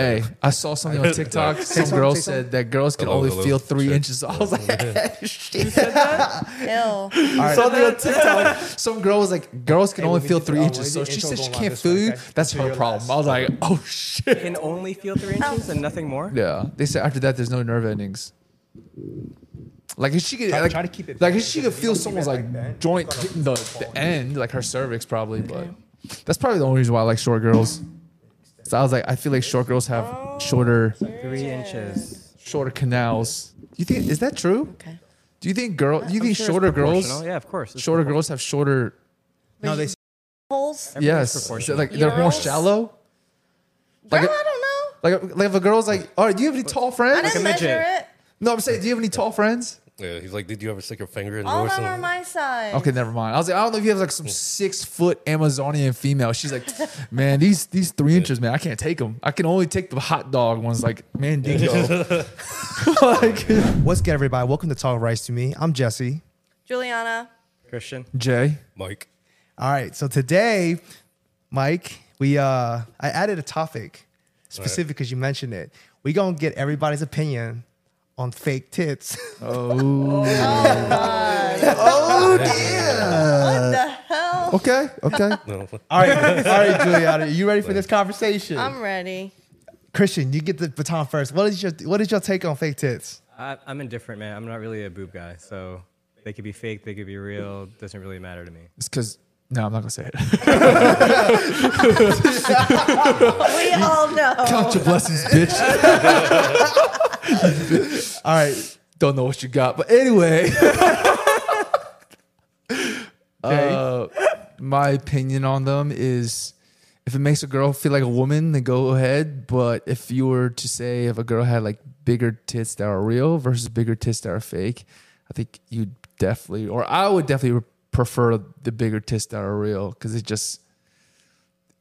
Hey, I saw something on TikTok. Some something, girl said that girls can Hello, only hello. feel three Check. inches. I was like, shit. Ew. Something on TikTok. Some girl was like, girls can Hey, only when we feel did- three oh, inches. when So we she intro said she going on can't this way, feel you. okay? That's Until her your problem. I was like, oh shit. Can only feel three inches oh. and nothing more. Yeah, they said after that there's no nerve endings. Like if she could, Try- like, try to keep it like bent, if she because could if you feel keep someone's it like like that, joint it's hitting the, the end, like her cervix probably. But that's probably the only reason why I like short girls. So I was like, I feel like short girls have shorter, Three inches. shorter canals. Do you think is that true? Okay. Do you think girl? Do you I'm think sure shorter girls, proportional. Yeah, of course. It's shorter girls have shorter? No, they Holes? Everything's Yes, Is it proportional. like they're more Urals? shallow. Like, Girl, a- I don't know. like, like if a girl's like, all right, do you have any tall friends? I friends? didn't a measure it. No, I'm saying, do you have any tall friends? Yeah, he's like, did you ever stick your finger in All of yours? them are my size. Okay, never mind. I was like, I don't know if you have like some six foot Amazonian female. She's like, man, these these three inches, man, I can't take them. I can only take the hot dog ones, like Mandingo. like What's good, everybody? Welcome to Talk Rice to Me. I'm Jesse. Juliana. Christian. Jay. Mike. All right, so today, Mike, we uh, I added a topic specific because you mentioned it. We gonna get everybody's opinion on fake tits. Oh, oh yeah. What the hell? okay, okay. No, All right, all right, Juliana, you ready for this conversation? I'm ready. Christian, you get the baton first. What is your What is your take on fake tits? I, I'm indifferent, man. I'm not really a boob guy, so they could be fake, they could be real. Doesn't really matter to me. It's because no, I'm not gonna say it. We all know. Count your blessings, bitch. All right, Don't know what you got, but anyway. Uh, my opinion on them is if it makes a girl feel like a woman, then go ahead. But if you were to say if a girl had like bigger tits that are real versus bigger tits that are fake, I think you'd definitely, or I would definitely prefer the bigger tits that are real because it just,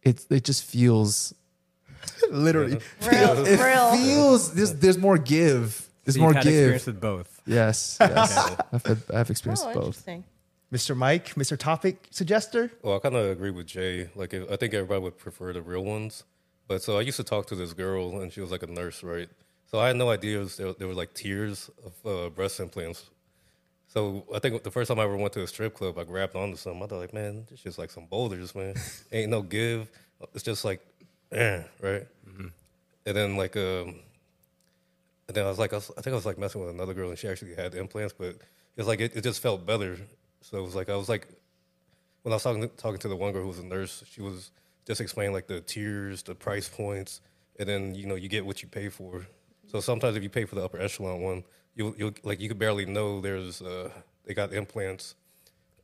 it it just feels literally. Real, it real. feels there's there's more give. There's So more you've experience give. with both. Yes, yes. I've, had, I've experienced Oh, both. interesting. Mr. Mike, Mr. Topic Suggester. Well, I kind of agree with Jay. Like, if, I think everybody would prefer the real ones. But so I used to talk to this girl, and she was like a nurse, right? So I had no idea there, there were like tiers of uh, breast implants. So I think the first time I ever went to a strip club, I grabbed onto something. I thought, like, man, this just like some boulders, man. Ain't no give. It's just like, eh, right? And then like, um, and then I was like, I, was, I think I was like messing with another girl, and she actually had implants, but it's like it, it just felt better. So it was like I was like when I was talking to, talking to the one girl who was a nurse, she was just explaining like the tiers, the price points, and then you know you get what you pay for. So sometimes if you pay for the upper echelon one, you you like you could barely know there's uh, they got implants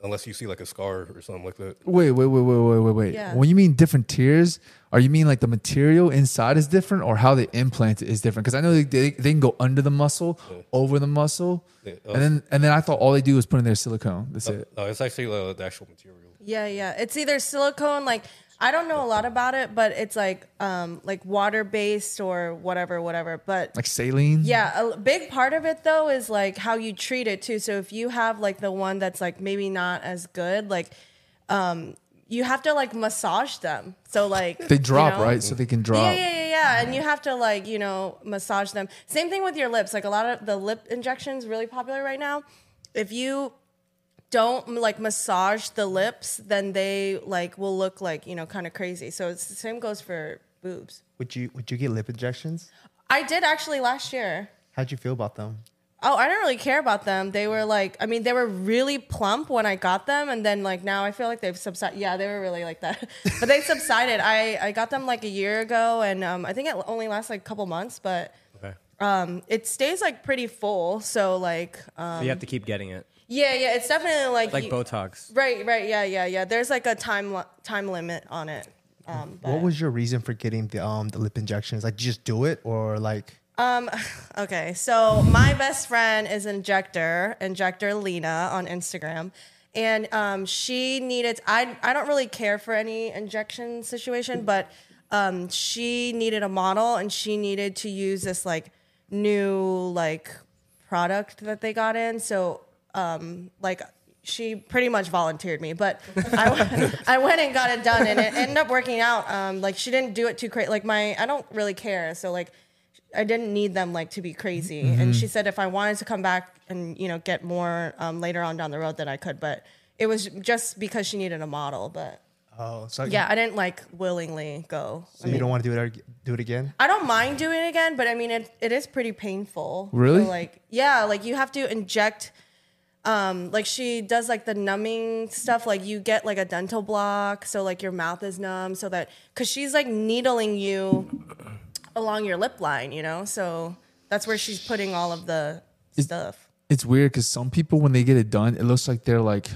unless you see like a scar or something like that. Wait, wait, wait, wait, wait, wait, wait. Yeah. When you mean different tiers, are you mean like the material inside is different or how they implant it is different? Because I know they, they, they can go under the muscle, over the muscle, Yeah, uh, and then and then I thought all they do is put in their silicone. That's it. No, it's actually uh, the actual material. Yeah, yeah. It's either silicone, like I don't know a lot about it, but it's like um like water based or whatever, whatever. But Like saline. yeah, a big part of it though is like how you treat it too. So if you have like the one that's like maybe not as good, like um you have to like massage them. So like They drop you know? right, so they can drop. Yeah, yeah, yeah, yeah. And you have to like, you know, massage them. Same thing with your lips. Like a lot of the lip injections really popular right now. If you don't like massage the lips, then they like will look like, you know, kind of crazy. So it's the same goes for boobs. Would you Would you get lip injections? I did actually last year. How'd you feel about them? Oh, I don't really care about them. They were like, I mean, they were really plump when I got them, and then like now I feel like they've subsided. Yeah, they were really like that, but they subsided. I I got them like a year ago, and um, I think it only lasts like a couple months, but Okay. um, it stays like pretty full. So like, um, So you have to keep getting it. Yeah, yeah, it's definitely like Like you- Botox. Right, right, yeah, yeah, yeah. There's like a time li- time limit on it. Um, What was your reason for getting the um the lip injections? Like, just do it or like? Um, okay, so my best friend is Injector, Injector Lena on Instagram. And um, she needed, I, I don't really care for any injection situation, but um, she needed a model and she needed to use this like new like product that they got in. So um, like she pretty much volunteered me, but I, went- I went and got it done, and it ended up working out. Um, like she didn't do it too crazy. Like my, I don't really care, so like I didn't need them like to be crazy. And she said if I wanted to come back and you know get more um, later on down the road, that I could. But it was just because she needed a model. But Oh, so yeah, I didn't like willingly go. So you don't want to do it do it again? I don't mind doing it again, but I mean it it is pretty painful. Really? So, like yeah, like you have to inject um like she does like the numbing stuff like you get like a dental block so like your mouth is numb so that cuz she's like needling you along your lip line, you know? So that's where she's putting all of the stuff. It's weird because some people when they get it done, it looks like they're like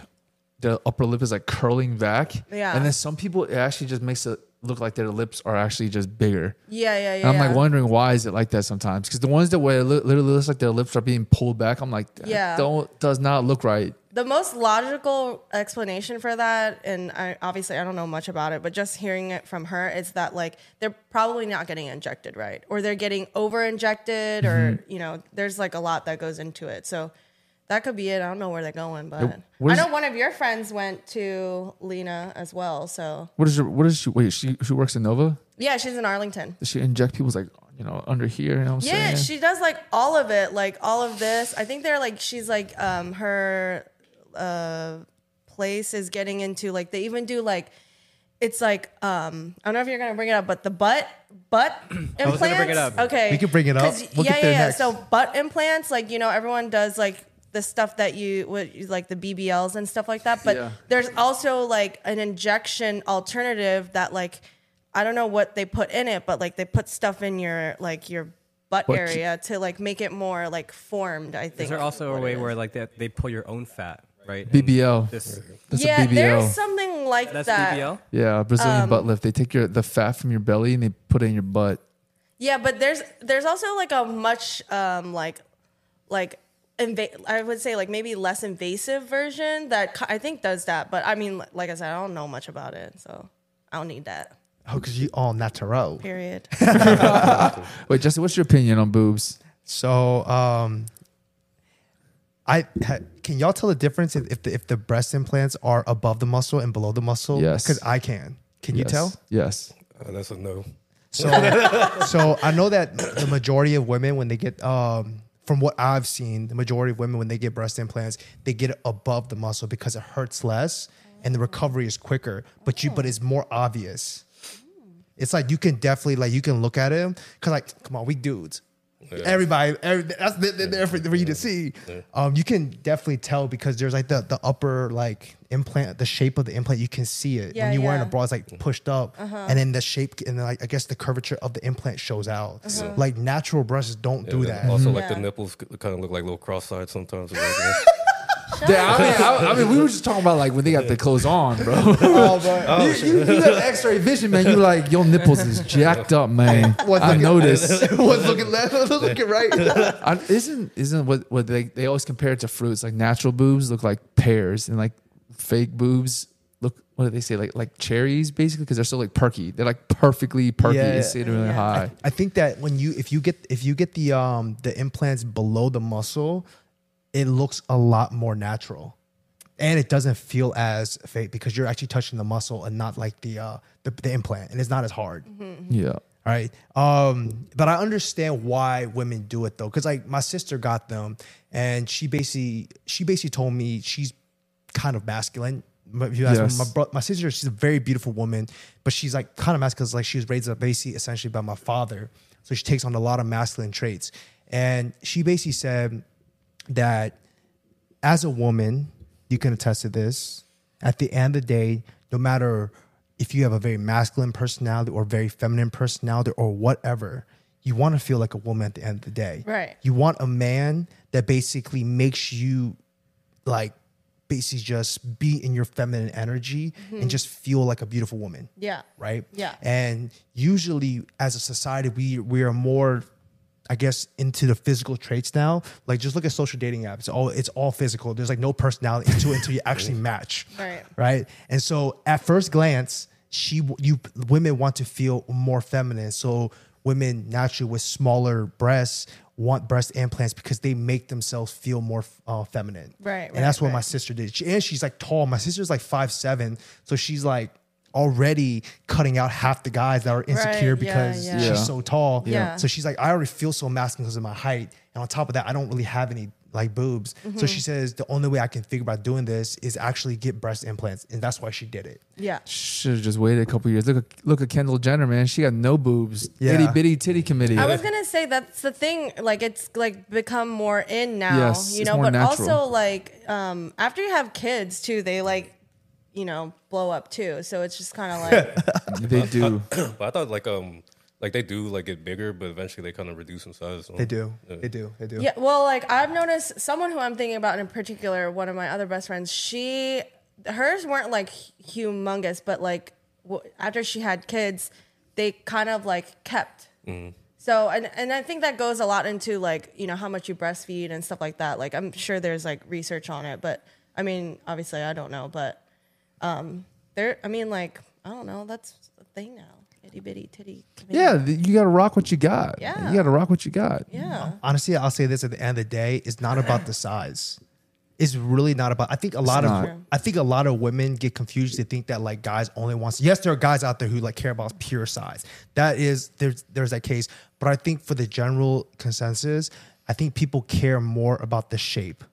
their upper lip is like curling back. Yeah. And then some people it actually just makes it look like their lips are actually just bigger. Yeah, yeah, yeah. And I'm yeah. like wondering why is it like that sometimes? Because the ones that where it literally looks like their lips are being pulled back, I'm like, that Yeah. don't does not look right. the most logical explanation for that and I obviously I don't know much about it but just hearing it from her is that like they're probably not getting injected right or they're getting over injected or Mm-hmm. you know there's like a lot that goes into it so that could be it I don't know where they're going but I know one of your friends went to Lena as well so What is your what is she wait, she she works in Nova? yeah she's in Arlington Does she inject people's like you know, under here, you know what I'm Yeah, saying? she does like all of it, like all of this. I think they're like she's like um her uh place is getting into like they even do like it's like um I don't know if you're gonna bring it up, but the butt butt implants. was gonna bring it up. Okay, We can bring it up. 'Cause- We'll yeah, get there yeah, yeah. next. So butt implants, like you know, everyone does like the stuff that you what like the BBLs and stuff like that. But Yeah. there's also like an injection alternative that like I don't know what they put in it, but like they put stuff in your like your butt What- area to like make it more like formed. I think. Is there also a way where like they, they pull your own fat, right? BBL. This, That's yeah, a BBL. there's something like that's that. BBL. yeah, Brazilian Um, butt lift. They take your the fat from your belly and they put it in your butt. Yeah, but there's there's also like a much um like like inva- I would say like maybe less invasive version that ki- I think does that. But I mean, like I said, I don't know much about it, so I don't need that. Oh, because you all natural. Period. Wait, Justin, what's your opinion on boobs? So, um, I ha, can y'all tell the difference if if the, if the breast implants are above the muscle and below the muscle? Yes. because I can. Can you tell? Yes. Uh, that's a no. So, so I know that the majority of women when they get, um, from what I've seen, the majority of women when they get breast implants, they get it above the muscle because it hurts less and the recovery is quicker. But you, but it's more obvious. It's like you can definitely like you can look at it because like come on, we dudes. Everybody, every, that's the, the, there for, for you to see. Um, you can definitely tell because there's like the the upper like implant, the shape of the implant. You can see it Yeah, when you're wearing a. Uh-huh. bra. It's like pushed up, and then the shape and then like I guess the curvature of the implant shows out. Like natural breasts don't do that. Also, like the nipples kind of look like little cross-eyed sometimes. Yeah, I mean, I, I mean, we were just talking about like when they got the clothes on, bro. Oh, but- you, you, you got X-ray vision, man. You like your nipples is jacked up, man. What's I looking- noticed. What's looking left? What's looking right? I, isn't isn't what what they they always compare it to fruits? Like natural boobs look like pears, and like fake boobs look what do they say like like cherries basically because they're so like perky. They're like perfectly perky Yeah. and sitting really Yeah. high. I think that when you if you get if you get the um the implants below the muscle, it looks a lot more natural. And it doesn't feel as fake because you're actually touching the muscle and not like the uh the, the implant and it's not as hard. Yeah. All right. Um, but I understand why women do it though. Cause like my sister got them and she basically she basically told me she's kind of masculine. If you ask me, Yes. my, bro- my sister, she's a very beautiful woman, but she's like kind of masculine Like she was raised up basically essentially by my father. So she takes on a lot of masculine traits. And she basically said that as a woman, you can attest to this. At the end of the day, no matter if you have a very masculine personality or very feminine personality or whatever, you want to feel like a woman at the end of the day. Right. You want a man that basically makes you like basically just be in your feminine energy and mm-hmm. just feel like a beautiful woman Yeah. right? Yeah. And usually, as a society, we we are more, I guess, into the physical traits now. Like, just look at social dating apps. It's all it's all physical. There's like no personality into it until you actually match. Right. Right. And so, at first glance, she you women want to feel more feminine. So women naturally with smaller breasts want breast implants because they make themselves feel more uh, feminine. Right, And that's right, what my sister did. She, and she's like tall. My sister's like five seven, so she's like already cutting out half the guys that are insecure Right, because yeah. she's Yeah. so tall. Yeah. So she's like, I already feel so masculine because of my height, and on top of that, I don't really have any like boobs. Mm-hmm. So she says the only way I can think about doing this is actually get breast implants, and that's why she did it. Yeah. Should have just waited a couple years. Look at look at Kendall Jenner, man. She got no boobs. Yeah. Itty bitty titty committee. I was gonna say that's the thing. Like it's like become more in now, Yes, you it's know. more But natural. also like um, after you have kids too, they like you know blow up too. So it's just kind of like they do. but I thought like um like they do like get bigger, but eventually they kind of reduce in size. so- They do. Yeah. They do. They do. yeah. Well, like I've noticed someone who I'm thinking about in particular, one of my other best friends. She hers weren't like humongous, but like w- after she had kids, they kind of like kept. So and and I think that goes a lot into like you know how much you breastfeed and stuff like that. Like I'm sure there's like research on it, but I mean obviously I don't know, but um there I mean like I don't know that's a thing now. Itty bitty titty. Yeah, you got to rock what you got. Yeah. you got to rock what you got. Yeah. Honestly, I'll say this at the end of the day: it's not about the size. It's really not about. I think a lot of not. I think a lot of women get confused. They think that like guys only wants. Yes, there are guys out there who like care about pure size. That is there's there's that case. But I think for the general consensus, I think people care more about the shape,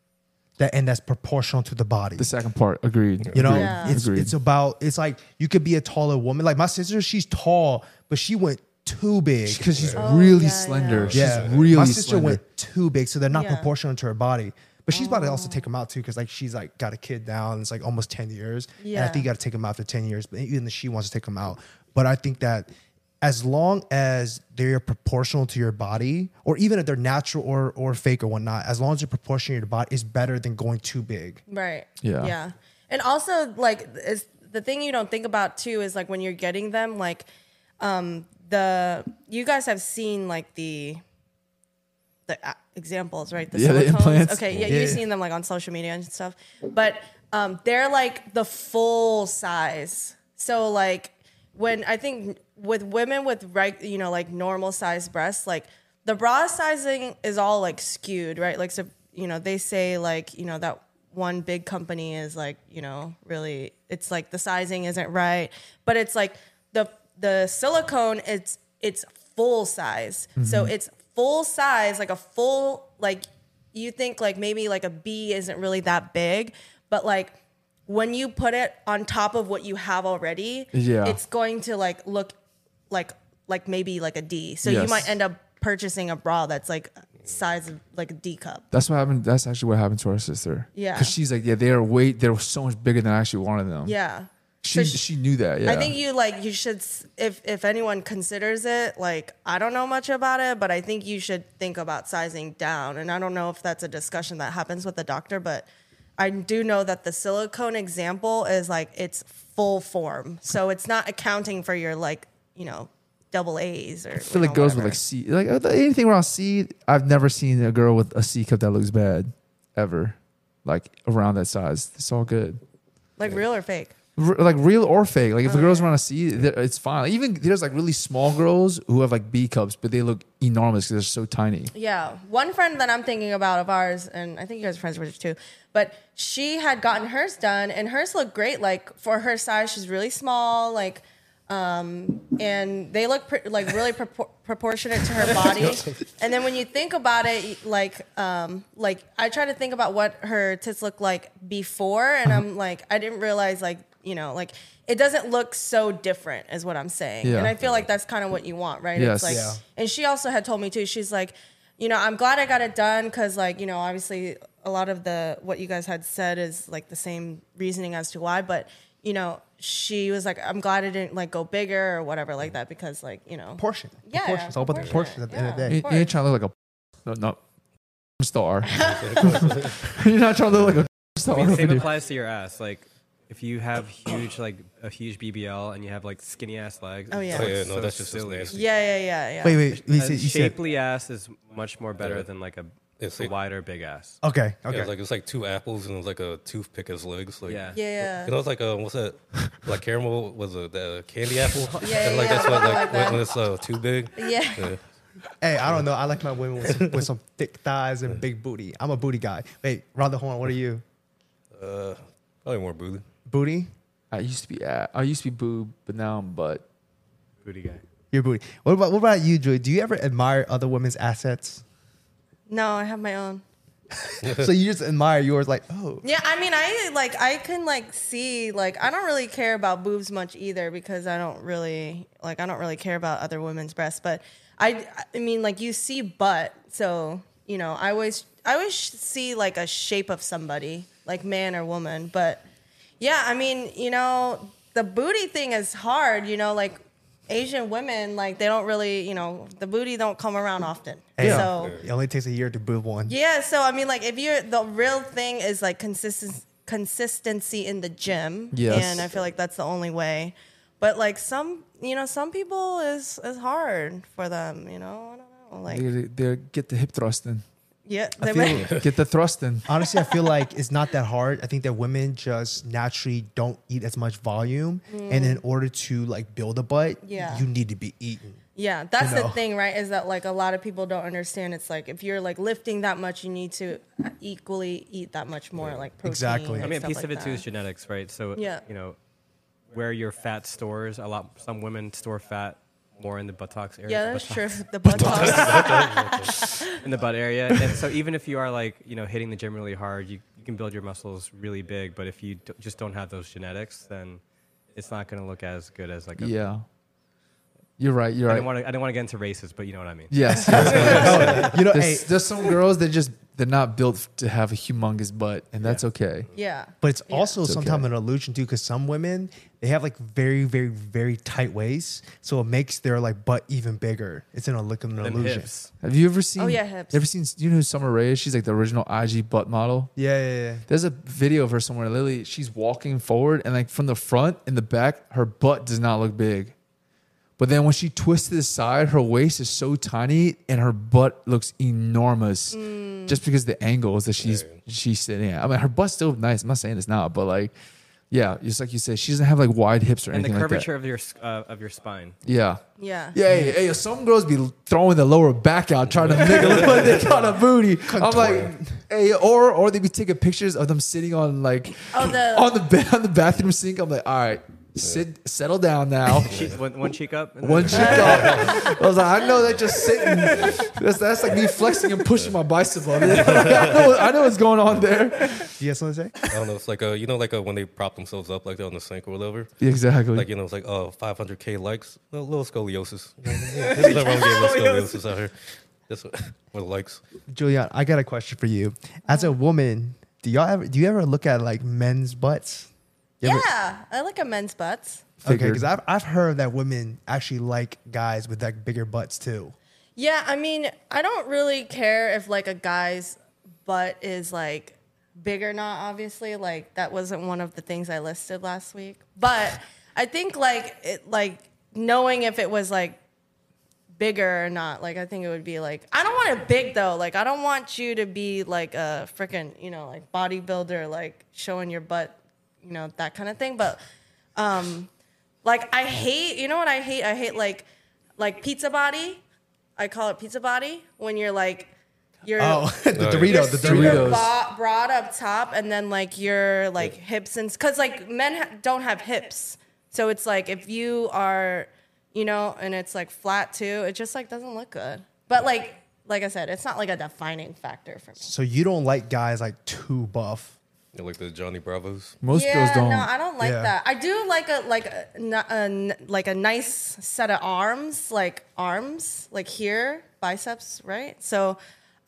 that and that's proportional to the body. The second part, agreed. You know, Agreed. Yeah. it's Agreed. it's about it's like you could be a taller woman. Like my sister, she's tall, but she went too big. because she's Oh, really yeah, slender. yeah. She's Yeah, really my sister slender. went too big, so they're not Yeah. proportional to her body. But she's about to also oh. take him out too, because like she's like got a kid now, and it's like almost ten years. And I think you got to take him out after ten years. But even if she wants to take him out, but I think that as long as they're proportional to your body, or even if they're natural or or fake or whatnot, as long as they're proportional to your body, is better than going too big. Right. Yeah. Yeah. And also, like, is the thing you don't think about too is like when you're getting them, like, um, the you guys have seen like the the uh, examples, right? The Yeah, the implants. Okay, yeah, Yeah. you've seen them like on social media and stuff, but um, they're like the full size. So like when I think with women with right, you know, like normal size breasts, like the bra sizing is all like skewed, right? Like so, you know, they say like you know that one big company is like you know really it's like the sizing isn't right, but it's like the the silicone it's it's full size, so mm-hmm. it's full size like a full like you think like maybe like a B isn't really that big, but like when you put it on top of what you have already, Yeah. it's going to like look like like maybe like a D. So you might end up purchasing a bra that's like size of like a D cup. That's what happened. That's actually what happened to our sister. Yeah. because she's like, yeah, they're way, they're so much bigger than I actually wanted them. Yeah. she So sh- she knew that. Yeah, I think you like you should if if anyone considers it like I don't know much about it, but I think you should think about sizing down. And I don't know if that's a discussion that happens with the doctor, but I do know that the silicone example is like it's full form, so it's not accounting for your like you know double A's or I feel like girls with like C, like uh, anything around C. I've never seen a girl with a C cup that looks bad, ever. Like around that size, it's all good. like real or fake. R- like real or fake. Like if a girl's around a C, th- it's fine. Even there's like really small girls who have like B cups, but they look enormous because they're so tiny. Yeah, one friend that I'm thinking about of ours, and I think you guys are friends with her too. But she had gotten hers done, and hers looked great. Like for her size, she's really small. Like, um, and they look pr- like really propor- proportionate to her body. and then when you think about it, like, um, like I try to think about what her tits look like before, and I'm like, I didn't realize like you know like. It doesn't look so different, is what I'm saying, Yeah. and I feel like that's kind of what you want, right? Yes. It's like, Yeah. and she also had told me too. She's like, you know, I'm glad I got it done because, like, you know, obviously a lot of the what you guys had said is like the same reasoning as to why. But you know, she was like, I'm glad it didn't like go bigger or whatever like that because, like, you know, Portion. Yeah, Proportion. It's all about the proportionate. proportions at the end of the day. You, Of you ain't trying to look like a no, no star. You're not trying to look like a star. I mean, same applies to your ass. Like, if you have huge, like a huge BBL, and you have like skinny ass legs. Oh, yeah. Oh yeah, no, so that's just as silly. nasty. yeah, yeah, yeah, yeah. Wait, wait. You A said, you said shapely ass is much more better Yeah. than like a, Yeah, a see- wider big ass. okay. Yeah, Okay. it's like it's like two apples and it's like a toothpick as legs. Like, Yeah. yeah, You know, it's like uh, what's that? Like caramel was a the candy apple. Yeah, and like yeah, that's what yeah, like like when, that. when it's uh, too big. yeah. Yeah. Hey, I don't know. I like my women with some, with some thick thighs and big booty. I'm a booty guy. Wait, round the horn. What are you? Uh, probably more booty. Booty? I used to be uh, i used to be boob, but now I'm butt. Booty guy. You're booty. What about what about you, Julie? Do you ever admire other women's assets? No, I have my own. so you just admire yours, like, oh, Yeah, I mean, I like I can like see like I don't really care about boobs much either because I don't really like I don't really care about other women's breasts, but I I mean like you see butt, so you know I always I always see like a shape of somebody, like man or woman, but yeah, I mean you know the booty thing is hard, you know like. Asian women like they don't really, you know, the booty don't come around often. Hey, So uh, it only takes a year to boob one. yeah, so I mean, like, if you're the real thing is like consistent consistency in the gym, Yes. and I feel like that's the only way. But like some, you know, some people is is hard for them. You know, I don't know, like They, they get the hip thrust thrusting. Yeah, I they feel- Get the thrust in. Honestly, I feel like it's not that hard. I think that women just naturally don't eat as much volume, mm. and in order to like build a butt, Yeah. you need to be eating. yeah, that's You know. the thing, right? Is that like a lot of people don't understand? It's like if you're like lifting that much, you need to equally eat that much more, like protein. Exactly. and I mean, a stuff piece like of it too that. is genetics, right? So, Yeah. you know, where your fat stores, a lot, some women store fat more in the buttocks area. Yeah, that's buttocks- true. The buttocks. In the butt area. and so even if you are like, you know, hitting the gym really hard, you, you can build your muscles really big. But if you d- just don't have those genetics, then it's not going to look as good as like a. Yeah. You're right. You're I right. didn't want to. I didn't want to get into races, but you know what I mean. Yes. yes. You know, hey, there's, there's some girls that just they're not built to have a humongous butt, and that's Yeah. okay. yeah, but it's Yeah. also It's sometimes okay. an illusion too, because some women they have like very, very, very tight waists, so it makes their like butt even bigger. It's an, illu- an Them illusion. hips. Have you ever seen? Oh, yeah, hips. You ever seen? You know who Summer Rae is? She's like the original IG butt model. Yeah, yeah, yeah. There's a video of her somewhere. Lily, she's walking forward, and like from the front and the back, her butt does not look big. But then when she twists to the side, her waist is so tiny, and her butt looks enormous, Mm. just because the angles that she's she's sitting at. I mean, her butt's still nice. I'm not saying it's not, but like, yeah, just like you said, she doesn't have like wide hips or And the anything like that. curvature of your uh, of your spine. Yeah. yeah, Yeah, hey, hey, some girls be throwing the lower back out, trying to make it look like they got a booty. I'm like, hey, or or they be taking pictures of them sitting on like Oh, the- on the bed on the bathroom sink. I'm like, all right, sit, settle down now. Cheek, one, one cheek up. and One cheek up. I was like, I know that just sitting. That's, that's like me flexing and pushing my bicycle. I, know, I know what's going on there. Do you have something to say? I don't know. It's like uh, you know, like uh, when they prop themselves up like they're on the sink or whatever. Exactly. Like you know, it's like oh, 500k likes, a little scoliosis. You know, yeah, There's nothing wrong with getting little scoliosis out here. Just for the likes. Julian, I got a question for you. As a woman, do y'all ever do you ever look at like men's butts? You ever- yeah. I like a men's butts. Okay, Figured. because I've I've heard that women actually like guys with like bigger butts too. Yeah, I mean, I don't really care if like a guy's butt is like big or not, obviously. Like that wasn't one of the things I listed last week. But I think like it like knowing if it was like bigger or not, like I think it would be like I don't want it big though. Like I don't want you to be like a freaking, you know, like bodybuilder, like showing your butt, you know, that kind of thing. But um like I hate, you know what I hate? I hate like like pizza body. I call it pizza body when you're like you're Oh, the yeah. Dorito, the. Doritos. bo- broad up top and then like your like hips and because like men ha- don't have hips so it's like if you are you know and it's like flat too it just like doesn't look good but like like i said it's not like a defining factor for me So you don't like guys like too buff. You know, like the Johnny Bravos. Most yeah, girls don't. no, I don't like Yeah. that. I do like a like a, n- a n- like a nice set of arms, like arms, like here, biceps, right? So,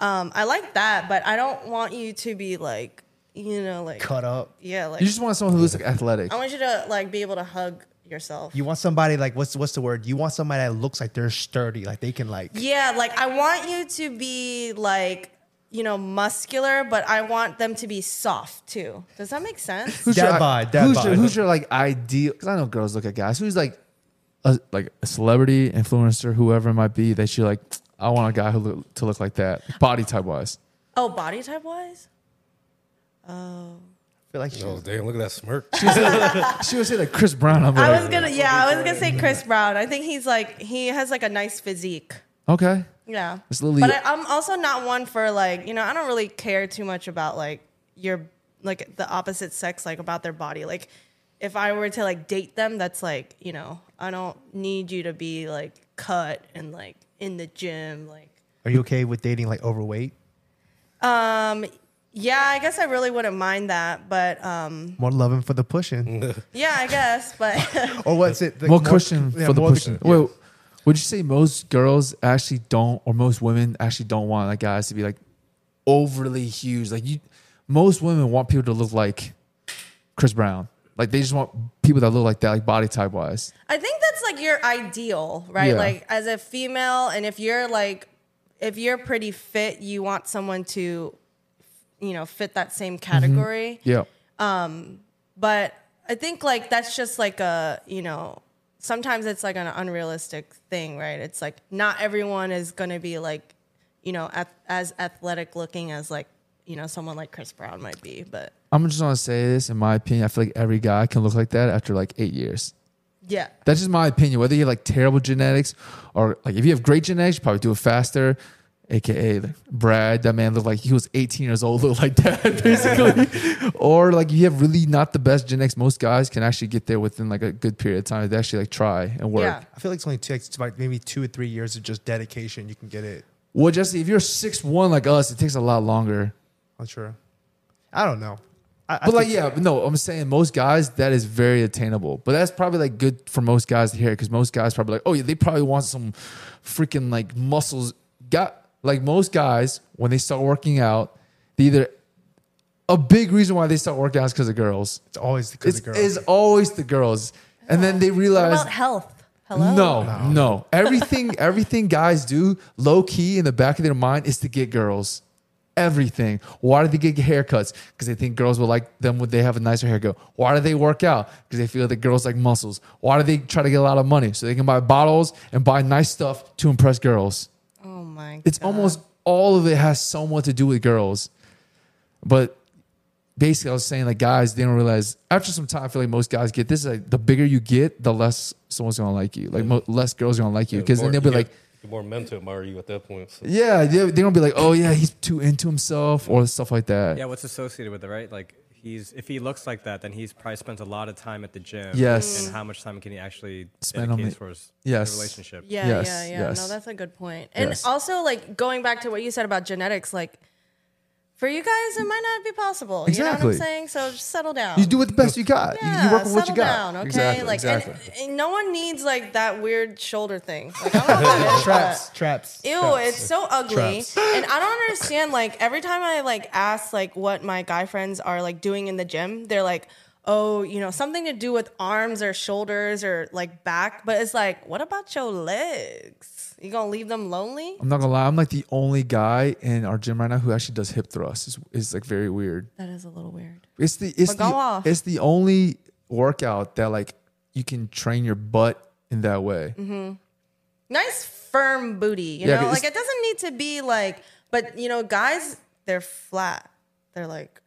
um, I like that, but I don't want you to be like, you know, like Cut up. Yeah, like you just want someone who looks like athletic. I want you to like be able to hug yourself. You want somebody like what's what's the word? You want somebody that looks like they're sturdy, like they can like yeah, like I want you to be like you know muscular, but I want them to be soft too. Does that make sense? Who's Dad your, bod, dad who's, bod. your, who's your like ideal? Because I know girls look at guys. Who's like a like a celebrity, influencer, whoever it might be that you're like. I want a guy who look, to look like that, body type wise. oh, body type wise. Oh. I feel like Oh damn! Look at that smirk. She would say like Chris Brown. I'm I like, was gonna, yeah, I was gonna say Chris Brown. I think he's like he has like a nice physique. okay. Yeah. It's literally- but I, I'm also not one for like, you know, I don't really care too much about like your like the opposite sex like about their body. Like if I were to like date them, that's like, you know, I don't need you to be like cut and like in the gym like Are you okay with dating like overweight? um yeah, I guess I really wouldn't mind that, but um More loving for the pushing, yeah, I guess, but or what's it? like, more cushion yeah, for the more pushing. yeah. Wait, would you say most girls actually don't, or most women actually don't want like guys to be like overly huge? Like you, most women want people to look like Chris Brown. Like they just want people that look like that, like body type wise. I think that's like your ideal, right? Yeah. Like as a female, and if you're like, if you're pretty fit, you want someone to, you know, fit that same category. Yeah. Um, but I think like that's just like a, you know, sometimes it's like an unrealistic thing, right? It's like not everyone is going to be like, you know, ath- as athletic looking as like, you know, someone like Chris Brown might be. But I'm just gonna say this. In my opinion, I feel like every guy can look like that after like eight years. yeah, That's just my opinion. Whether you have like terrible genetics or like if you have great genetics, you probably do it faster. AKA like Brad, that man looked like he was 18 years old, looked like that basically. or like you have really not the best genetics. Most guys can actually get there within like a good period of time. They actually like try and work. yeah. I feel like it's only takes like maybe two or three years of just dedication. You can get it. Well, Jesse, if you're six one like us, it takes a lot longer. I'm sure. I don't know. I, I But like, yeah, but no, I'm saying most guys that is very attainable. But that's probably like good for most guys to hear because most guys probably like, oh yeah, they probably want some freaking like muscles. Got like most guys when they start working out, they either a big reason why they start working out is because of girls. it's always because It's, of girls. it's always the girls, and then they What realize. about health? Hello. No, no. Everything, everything guys do, low key in the back of their mind, is to get girls. Everything. Why do they get haircuts? Because they think girls will like them when they have a nicer haircut. Why do they work out? Because they feel that girls like muscles. Why do they try to get a lot of money? So they can buy bottles and buy nice stuff to impress girls. My. It's God. almost all of it has somewhat to do with girls. But basically, I was saying like guys, they don't realize after some time. I feel like most guys get this. Is like the bigger you get, the less someone's gonna like you. Like mo- less girls are gonna like you Yeah, because then they'll be you like, get- get more men to admire you at that point. So. yeah, they they're gonna be like, oh yeah, he's too into himself or stuff like that. Yeah, what's associated with it, right? Like he's if he looks like that, then he's probably spent a lot of time at the gym. Yes. And how much time can he actually Spend on dedicate the- towards Yes. the relationship? Yeah, Yes, yeah, yeah. yes. No, that's a good point. And Yes. also, like going back to what you said about genetics, like for you guys, it might not be possible. You know what I'm saying? So just settle down. You do it the best you got. You- Yeah, you work with what you settle got. down, okay? Exactly. like, exactly. And, and no one needs like that weird shoulder thing. Like, I don't know what that is, traps, but- traps. Ew, traps. it's so ugly. Traps. And I don't understand. Like every time I like ask like what my guy friends are like doing in the gym, they're like, oh, you know, something to do with arms or shoulders or like back. But it's like, what about your legs? You gonna leave them lonely? I'm not gonna lie. I'm like the only guy in our gym right now who actually does hip thrusts. Is is like very weird. That is a little weird. It's the it's But go the off. it's the only workout that like you can train your butt in that way. Mm-hmm. Nice firm booty, you Yeah, know? Like it doesn't need to be like, but you know, guys, they're flat. They're like,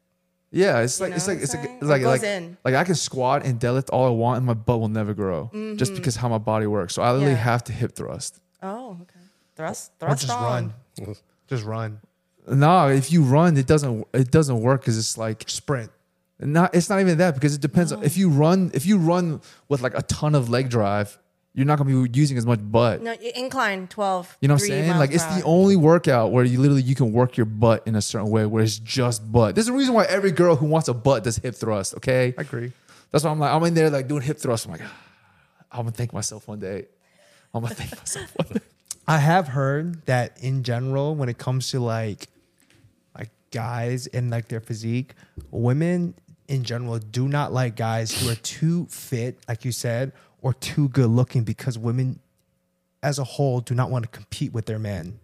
Yeah, it's like it's like it's like it's like like, in. like I can squat and deadlift all I want and my butt will never grow just because how my body works. So I literally Mm-hmm. Yeah. have to hip thrust. Oh, okay. Thrust, Or thrust just on. run. Just run. No, if you run, it doesn't it doesn't work because it's like Sprint. not it's not even that because it depends. Oh. If you run if you run with like a ton of leg drive, you're not gonna be using as much butt. No, incline 12. You know what I'm saying? Like per it's the only workout where you literally you can work your butt in a certain way where it's just butt. There's a reason why every girl who wants a butt does hip thrust. Okay, I agree. that's why I'm like I'm in there like doing hip thrust. I'm like I'm gonna thank myself one day. I'm gonna thank myself one. I have heard that in general, when it comes to like like guys and like their physique, women in general do not like guys who are too fit, like you said, or too good looking because women as a whole do not want to compete with their men.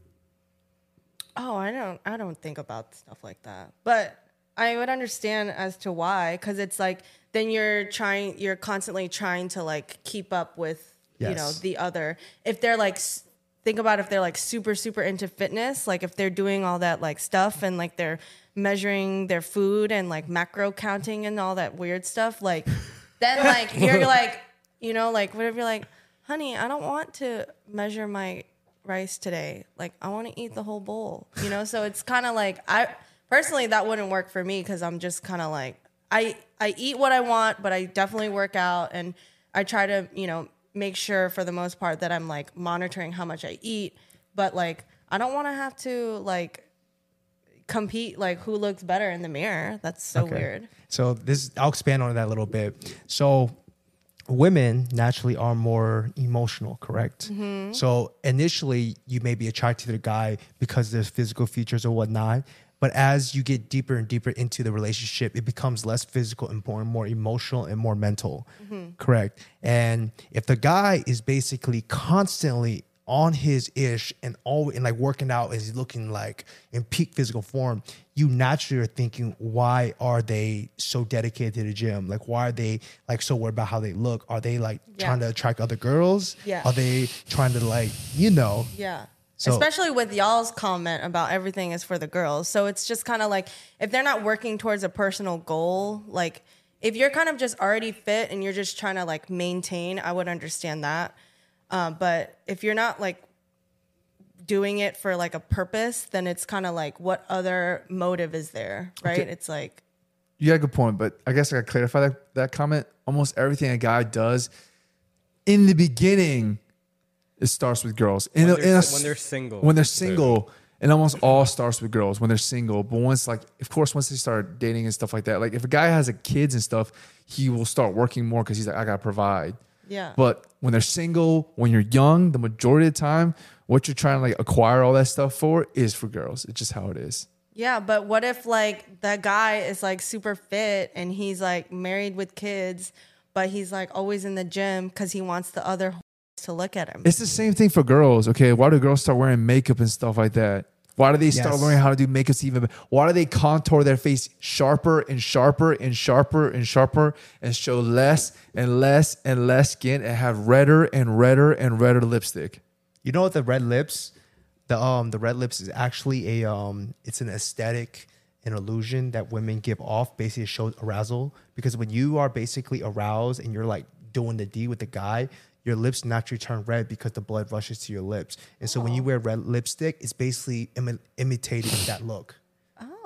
Oh, I don't I don't think about stuff like that. But I would understand as to why cuz it's like then you're trying you're constantly trying to like keep up with you know the other. If they're like think about if they're like super super into fitness, like if they're doing all that like stuff and like they're measuring their food and like macro counting and all that weird stuff, like then like you're like you know like whatever you're like, "Honey, I don't want to measure my rice today. Like I want to eat the whole bowl, you know? So it's kind of like I personally that wouldn't work for me cuz I'm just kind of like I I eat what I want, but I definitely work out and I try to, you know, make sure for the most part that I'm like monitoring how much I eat, but like I don't want to have to like compete like who looks better in the mirror. That's so Okay. weird. So this, I'll expand on that a little bit. So women naturally are more emotional, correct? Mm-hmm. So initially, you may be attracted to the guy because their physical features or whatnot. But as you get deeper and deeper into the relationship, it becomes less physical and more, more emotional and more mental. Mm-hmm. Correct. And if the guy is basically constantly on his ish and all and like working out is looking like in peak physical form, you naturally are thinking, why are they so dedicated to the gym? Like, why are they like so worried about how they look? Are they like Yeah. trying to attract other girls? Yeah. Are they trying to like, you know? Yeah. So- Especially with y'all's comment about everything is for the girls. So it's just kind of like if they're not working towards a personal goal, like if you're kind of just already fit and you're just trying to like maintain, I would understand that. Uh, but if you're not like doing it for like a purpose, then it's kind of like what other motive is there, right? Okay. It's like, You got a good point, but I guess I got to clarify that, that comment. Almost everything a guy does in the beginning, it starts with girls. In When they're in a when they're single. When they're single, it almost all starts with girls when they're single. But once, like, of course, once they start dating and stuff like that, like if a guy has a kids and stuff, he will start working more because he's like, I got to provide. yeah. But when they're single, when you're young, the majority of the time, what you're trying to like acquire all that stuff for is for girls. It's just how it is. Yeah, but what if like that guy is like super fit and he's like married with kids, but he's like always in the gym because he wants the other to look at him. It's the same thing for girls. Okay, why do girls start wearing makeup and stuff like that? Why do they start learning how to do makeup even? better? Why do they contour their face sharper and sharper and sharper and sharper and show less and less and less skin and have redder and redder and redder lipstick? You know what the red lips, the um the red lips is actually a um it's an aesthetic an illusion that women give off basically to show arousal because when you are basically aroused and you're like doing the D with the guy, your lips naturally turn red because the blood rushes to your lips. And so when you wear red lipstick, it's basically imi- imitating that look.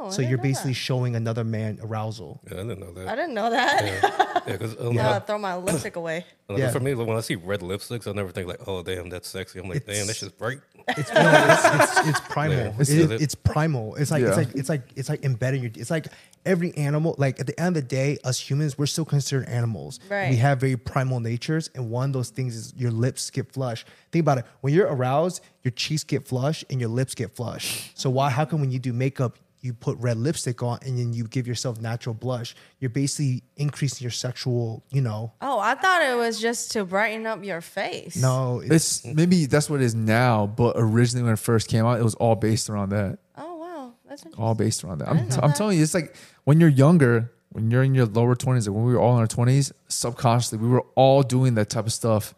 Oh, I so you're basically that. showing another man arousal. Yeah, I didn't know that. I didn't know that. Yeah, because um, Yeah, throw my lipstick away. Yeah. for me, when I see red lipsticks, I never think like, oh damn, that's sexy. I'm like, damn, that's just bright. It's, no, it's, it's, it's primal. Yeah. It's, It's- it's primal. It's like it's like it's like it's like embedded your. It's like every animal. Like at the end of the day, us humans, we're still considered animals. Right. We have very primal natures, and one of those things is your lips get flush. Think about it. When you're aroused, your cheeks get flush and your lips get flush. So why? How come when you do makeup? You put red lipstick on and then you give yourself natural blush. You're basically increasing your sexual, you know. Oh, I thought it was just to brighten up your face. No, It's maybe that's what it is now, but originally when it first came out, it was all based around that. Oh wow, that's interesting. all based around that. I'm, didn't know I'm telling you, it's like when you're younger, when you're in your lower 20s, like when we were all in our 20s, subconsciously, we were all doing that type of stuff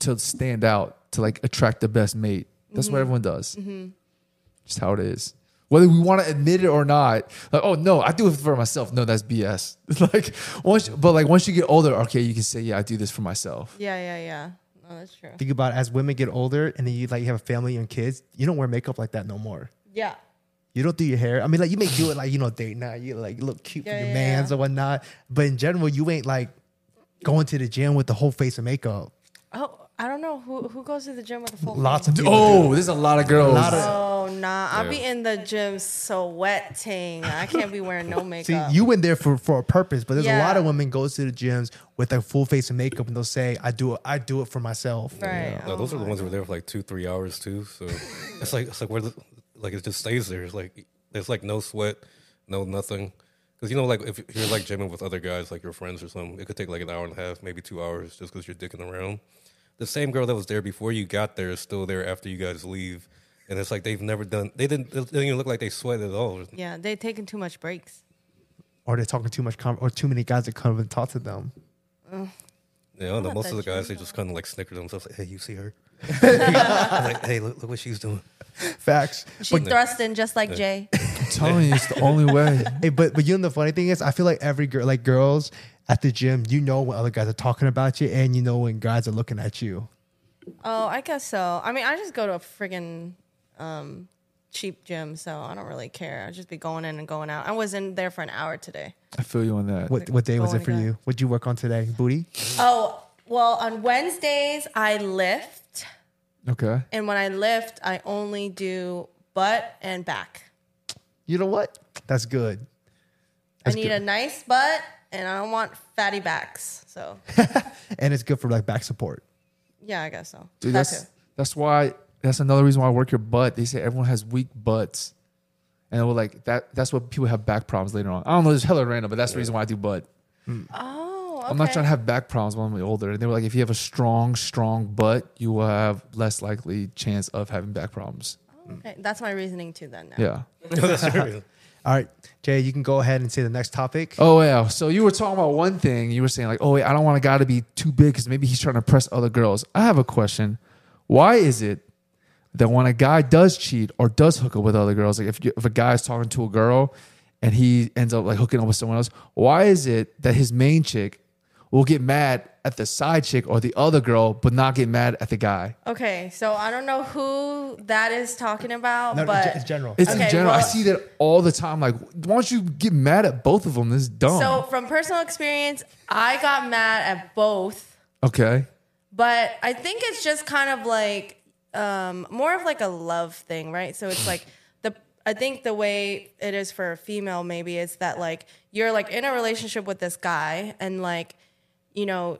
to stand out, to like attract the best mate. That's Mm-hmm. what everyone does. Just how it is. Whether we want to admit it or not, like, oh no, I do it for myself. No, that's BS. like once, but like once you get older, okay, you can say, yeah, I do this for myself. Yeah, yeah, yeah. No, that's true. think about it, as women get older and then you like you have a family and kids, you don't wear makeup like that no more. Yeah. You don't do your hair. I mean, like you may do it like you know date night. You like look cute Yeah, for your yeah, mans yeah. or whatnot. But in general, you ain't like going to the gym with the whole face of makeup. Oh, I don't know who who goes to the gym with a full. Lots of face? people. Oh, there's a lot of girls. lot of- Oh nah, I'll be in the gym sweating. I can't be wearing no makeup. See, you went there for, for a purpose, but there's a lot of women goes to the gyms with a full face of makeup and they'll say, "I do it. I do it for myself." right? No, Oh those are the my ones who were there for like two, three hours too. So it's like it's like where the, like it just stays there. It's like there's like no sweat, no nothing. Because you know, like if you're like gymming with other guys, like your friends or something, it could take like an hour and a half, maybe two hours, just because you're dicking around. The same girl that was there before you got there is still there after you guys leave, and it's like they've never done. They didn't. It didn't even look like they sweat at all. Yeah, they're taking too much breaks. Or they're talking too much, com- or too many guys that come and talk to them. You know, not most of the that guys they just kind of like snicker themselves, like, "Hey, you see her?" like, "Hey, look, look what she's doing." Facts. She thrusting just like Jay. I'm telling you, it's the only way. Hey, but but you know the funny thing is, I feel like every girl, like girls at the gym, you know when other guys are talking about you, and you know when guys are looking at you. Oh, I guess so. I mean, I just go to a friggin' um, cheap gym, so I don't really care. I just be going in and going out. I was in there for an hour today. I feel you on that. What what day was it for you? What'd you work on today? Booty? Oh, well, on Wednesdays I lift, Okay. and when I lift, I only do butt and back. You know what? That's good. I need a nice butt, and I don't want fatty backs. So And it's good for like back support. yeah, I guess so. Dude, That that's too. that's why that's another reason why I work your butt. They say everyone has weak butts, and we're like that. That's what people have back problems later on. I don't know. It's hella random, but that's the reason why I do butt. Oh, okay. I'm not trying to have back problems when I'm older. And they were like, if you have a strong, strong butt, you will have less likely chance of having back problems. Oh, okay, that's my reasoning too. Then now. Yeah. That's true. All right, Jay, you can go ahead and say the next topic. Oh yeah. So you were talking about one thing. You were saying like, oh wait, I don't want a guy to be too big because maybe he's trying to press other girls. I have a question. Why is it that when a guy does cheat or does hook up with other girls, like if you, if a guy is talking to a girl and he ends up like hooking up with someone else, why is it that his main chick will get mad at the side chick or the other girl, but not get mad at the guy? Okay, so I don't know who that is talking about, No, but it's general. It's Okay, in general. I well- see that all the time. Like, why don't you get mad at both of them? This is dumb. so from personal experience, I got mad at both, okay. but I think it's just kind of like um, more of like a love thing, right? So it's like the I think the way it is for a female maybe is that like you're like in a relationship with this guy and like you know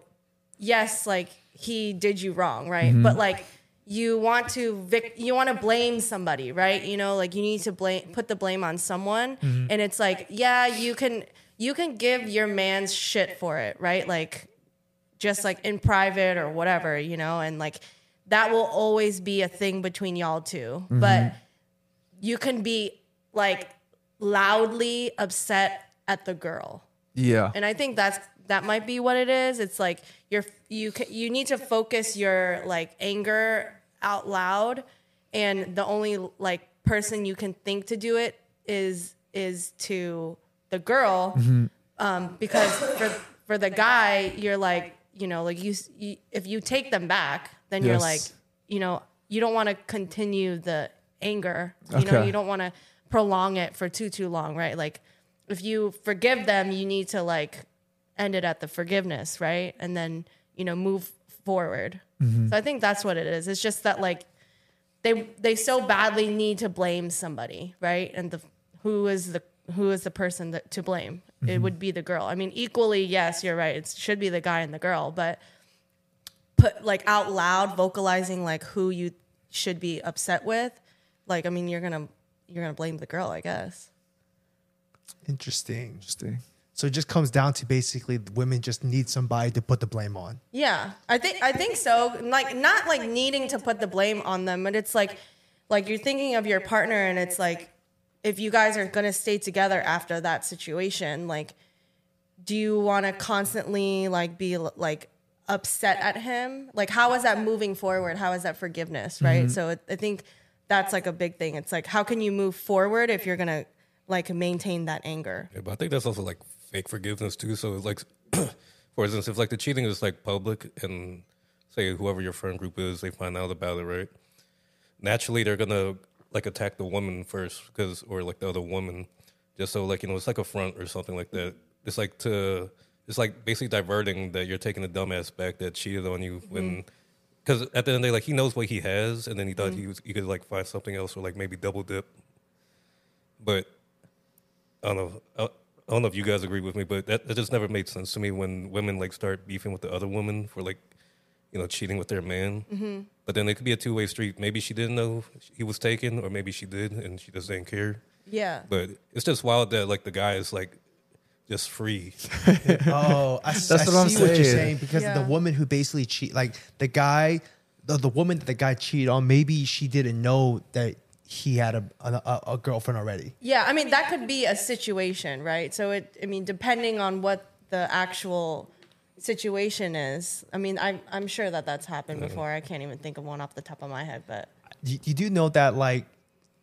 yes like he did you wrong right? Mm-hmm. But like you want to vic- you want to blame somebody right? You know like you need to blame put the blame on someone. Mm-hmm. And it's like yeah you can you can give your man's shit for it right? Like just like in private or whatever you know? And like that will always be a thing between y'all 2 mm-hmm. but you can be like loudly upset at the girl. Yeah. and I think that's that might be what it is. It's like you're you you need to focus your like anger out loud, and the only like person you can think to do it is is to the girl, um, because for for the guy you're like you know like you, you if you take them back, then you're like you know you don't want to continue the anger. You know you don't want to prolong it for too too long, right? Like if you forgive them, you need to like end it at the forgiveness, right? And then, you know, move forward. Mm-hmm. So I think that's what it is. It's just that like they they so badly need to blame somebody, right? And the who is the who is the person that to blame? It mm-hmm. would be the girl. I mean, equally, yes, you're right. It should be the guy and the girl, but put like out loud vocalizing like who you should be upset with, like I mean, you're gonna you're gonna blame the girl, I guess. Interesting. Interesting. So it just comes down to basically women just need somebody to put the blame on. Yeah, I think I think so. Like not like needing to put the blame on them, but it's like like you're thinking of your partner and it's like if you guys are going to stay together after that situation, like do you want to constantly like be like upset at him? Like how is that moving forward? How is that forgiveness, right? Mm-hmm. So it, I think that's like a big thing. It's like how can you move forward if you're going to like maintain that anger? Yeah, but I think that's also like fake forgiveness too. So like, for instance, if like the cheating is like public and say whoever your friend group is, they find out about it, right? Naturally, they're gonna like attack the woman first, because or like the other woman, just so like you know it's like a front or something like that. It's like to it's like basically diverting that you're taking a dumbass back that cheated on you mm-hmm. when. Because at the end of the day, like he knows what he has, and then he thought he mm-hmm. was he could like find something else or like maybe double dip. But I don't know. Uh, I, I don't know if you guys agree with me, but that, that just never made sense to me when women like start beefing with the other woman for like, you know, cheating with their man. Mm-hmm. But then it could be a two way street. Maybe she didn't know he was taken, or maybe she did and she just didn't care. Yeah. But it's just wild that like the guy is like just free. Oh, I, s- That's I what I'm see what you're saying. saying because Yeah. the woman who basically cheat, like the guy, the, the woman that the guy cheated on, maybe she didn't know that he had a a, a girlfriend already. Yeah, I mean that could be a situation, right? So it, I mean, depending on what the actual situation is. I mean, I'm I'm sure that that's happened before. I can't even think of one off the top of my head, but You, you do know that like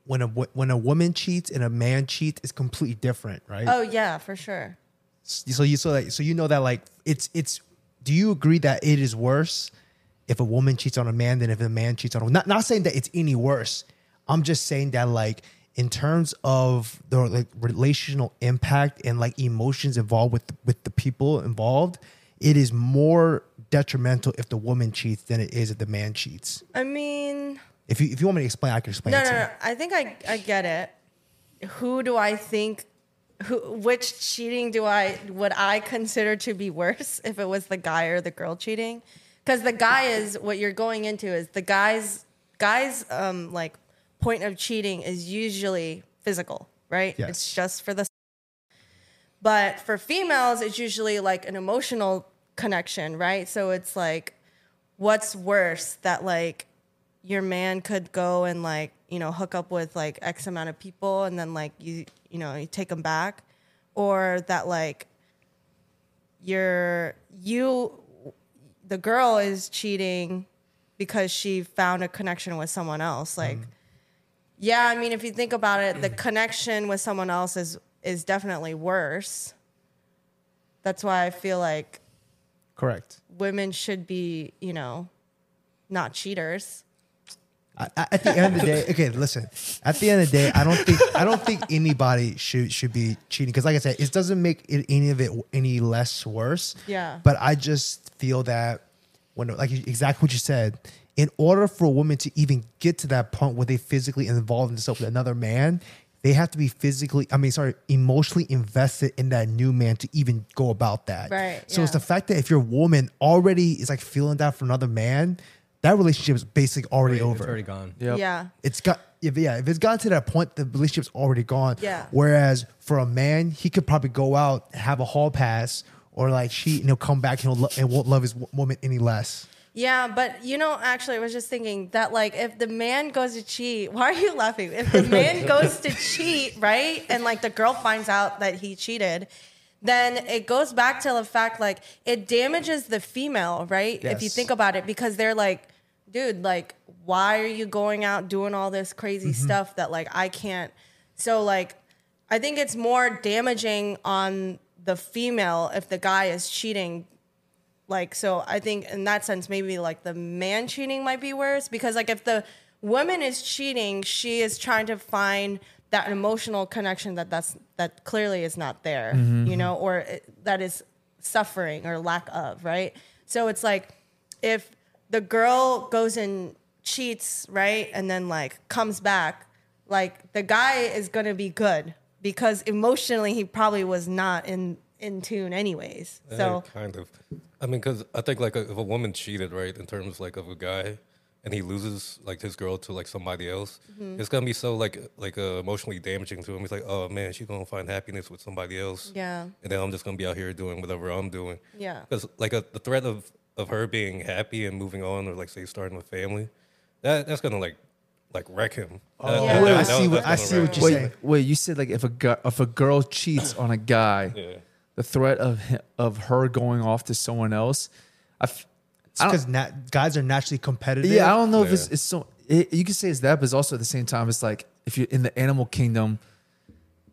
when a when a woman cheats and a man cheats is completely different, right? oh yeah, for sure. So you so like so you know that like it's it's. Do you agree that it is worse if a woman cheats on a man than if a man cheats on a not not saying that it's any worse. I'm just saying that like in terms of the like relational impact and like emotions involved with with the people involved, it is more detrimental if the woman cheats than it is if the man cheats. I mean, If you if you want me to explain, I can explain no, it no, to no. you. I think I I get it. Who do I think? Who which cheating do I would I consider to be worse if it was the guy or the girl cheating? Because the guy is what you're going into is the guy's guy's um like point of cheating is usually physical, right? Yes. It's just for the but for females, it's usually like an emotional connection, right? So it's like, what's worse that like your man could go and like, you know, hook up with like X amount of people and then like you, you know, you take them back? Or that like you're, you, the girl is cheating because she found a connection with someone else. Like, mm. Yeah, I mean, if you think about it, the mm-hmm. connection with someone else is is definitely worse. That's why I feel like Correct. women should be, you know, not cheaters. I- I- at the end of the day, okay, listen. At the end of the day, I don't think I don't think anybody should should be cheating because, like I said, it doesn't make it, any of it any less worse. Yeah. But I just feel that when, like exactly what you said, in order for a woman to even get to that point where they physically involve themselves with another man, they have to be physically, I mean, sorry, emotionally invested in that new man to even go about that. Right, So it's the fact that if your woman already is like feeling that for another man, that relationship is basically already It's over. It's already gone. Yep. Yeah. It's got if yeah, if it's gotten to that point, the relationship's already gone. Yeah. Whereas for a man, he could probably go out, have a hall pass, or like cheat, and he'll come back and he'll lo- and won't love his w- woman any less. Yeah, but you know, actually, I was just thinking that, like, if the man goes to cheat, why are you laughing? If the man goes to cheat, right, and like the girl finds out that he cheated, then it goes back to the fact like it damages the female, right? If you think about it, because they're like, dude, like, why are you going out doing all this crazy mm-hmm. stuff that like I can't? So like, I think it's more damaging on the female if the guy is cheating like so i think in that sense maybe like the man cheating might be worse because like if the woman is cheating she is trying to find that emotional connection that that's that clearly is not there mm-hmm. you know or it, that is suffering or lack of right? So it's like if the girl goes and cheats right and then like comes back like the guy is going to be good because emotionally he probably was not in in tune anyways so Eh, kind of. I mean, because I think like if a woman cheated, right, in terms like of a guy, and he loses like his girl to like somebody else, Mm-hmm. it's gonna be so like like uh, emotionally damaging to him. He's like, oh man, she's gonna find happiness with somebody else. Yeah. And then I'm just gonna be out here doing whatever I'm doing. Yeah. Because like a, the threat of of her being happy and moving on, or like say starting a family, that that's gonna like like wreck him. Oh, Yeah. Wait, I see what- I see what you're Wait, saying. wait. You said like if a gu- if a girl cheats on a guy, Yeah. The threat of of her going off to someone else. I f- I don't- Because nat- guys are naturally competitive. yeah, I don't know if it's it's so. It, you can say it's that, but it's also at the same time, it's like if you're in the animal kingdom,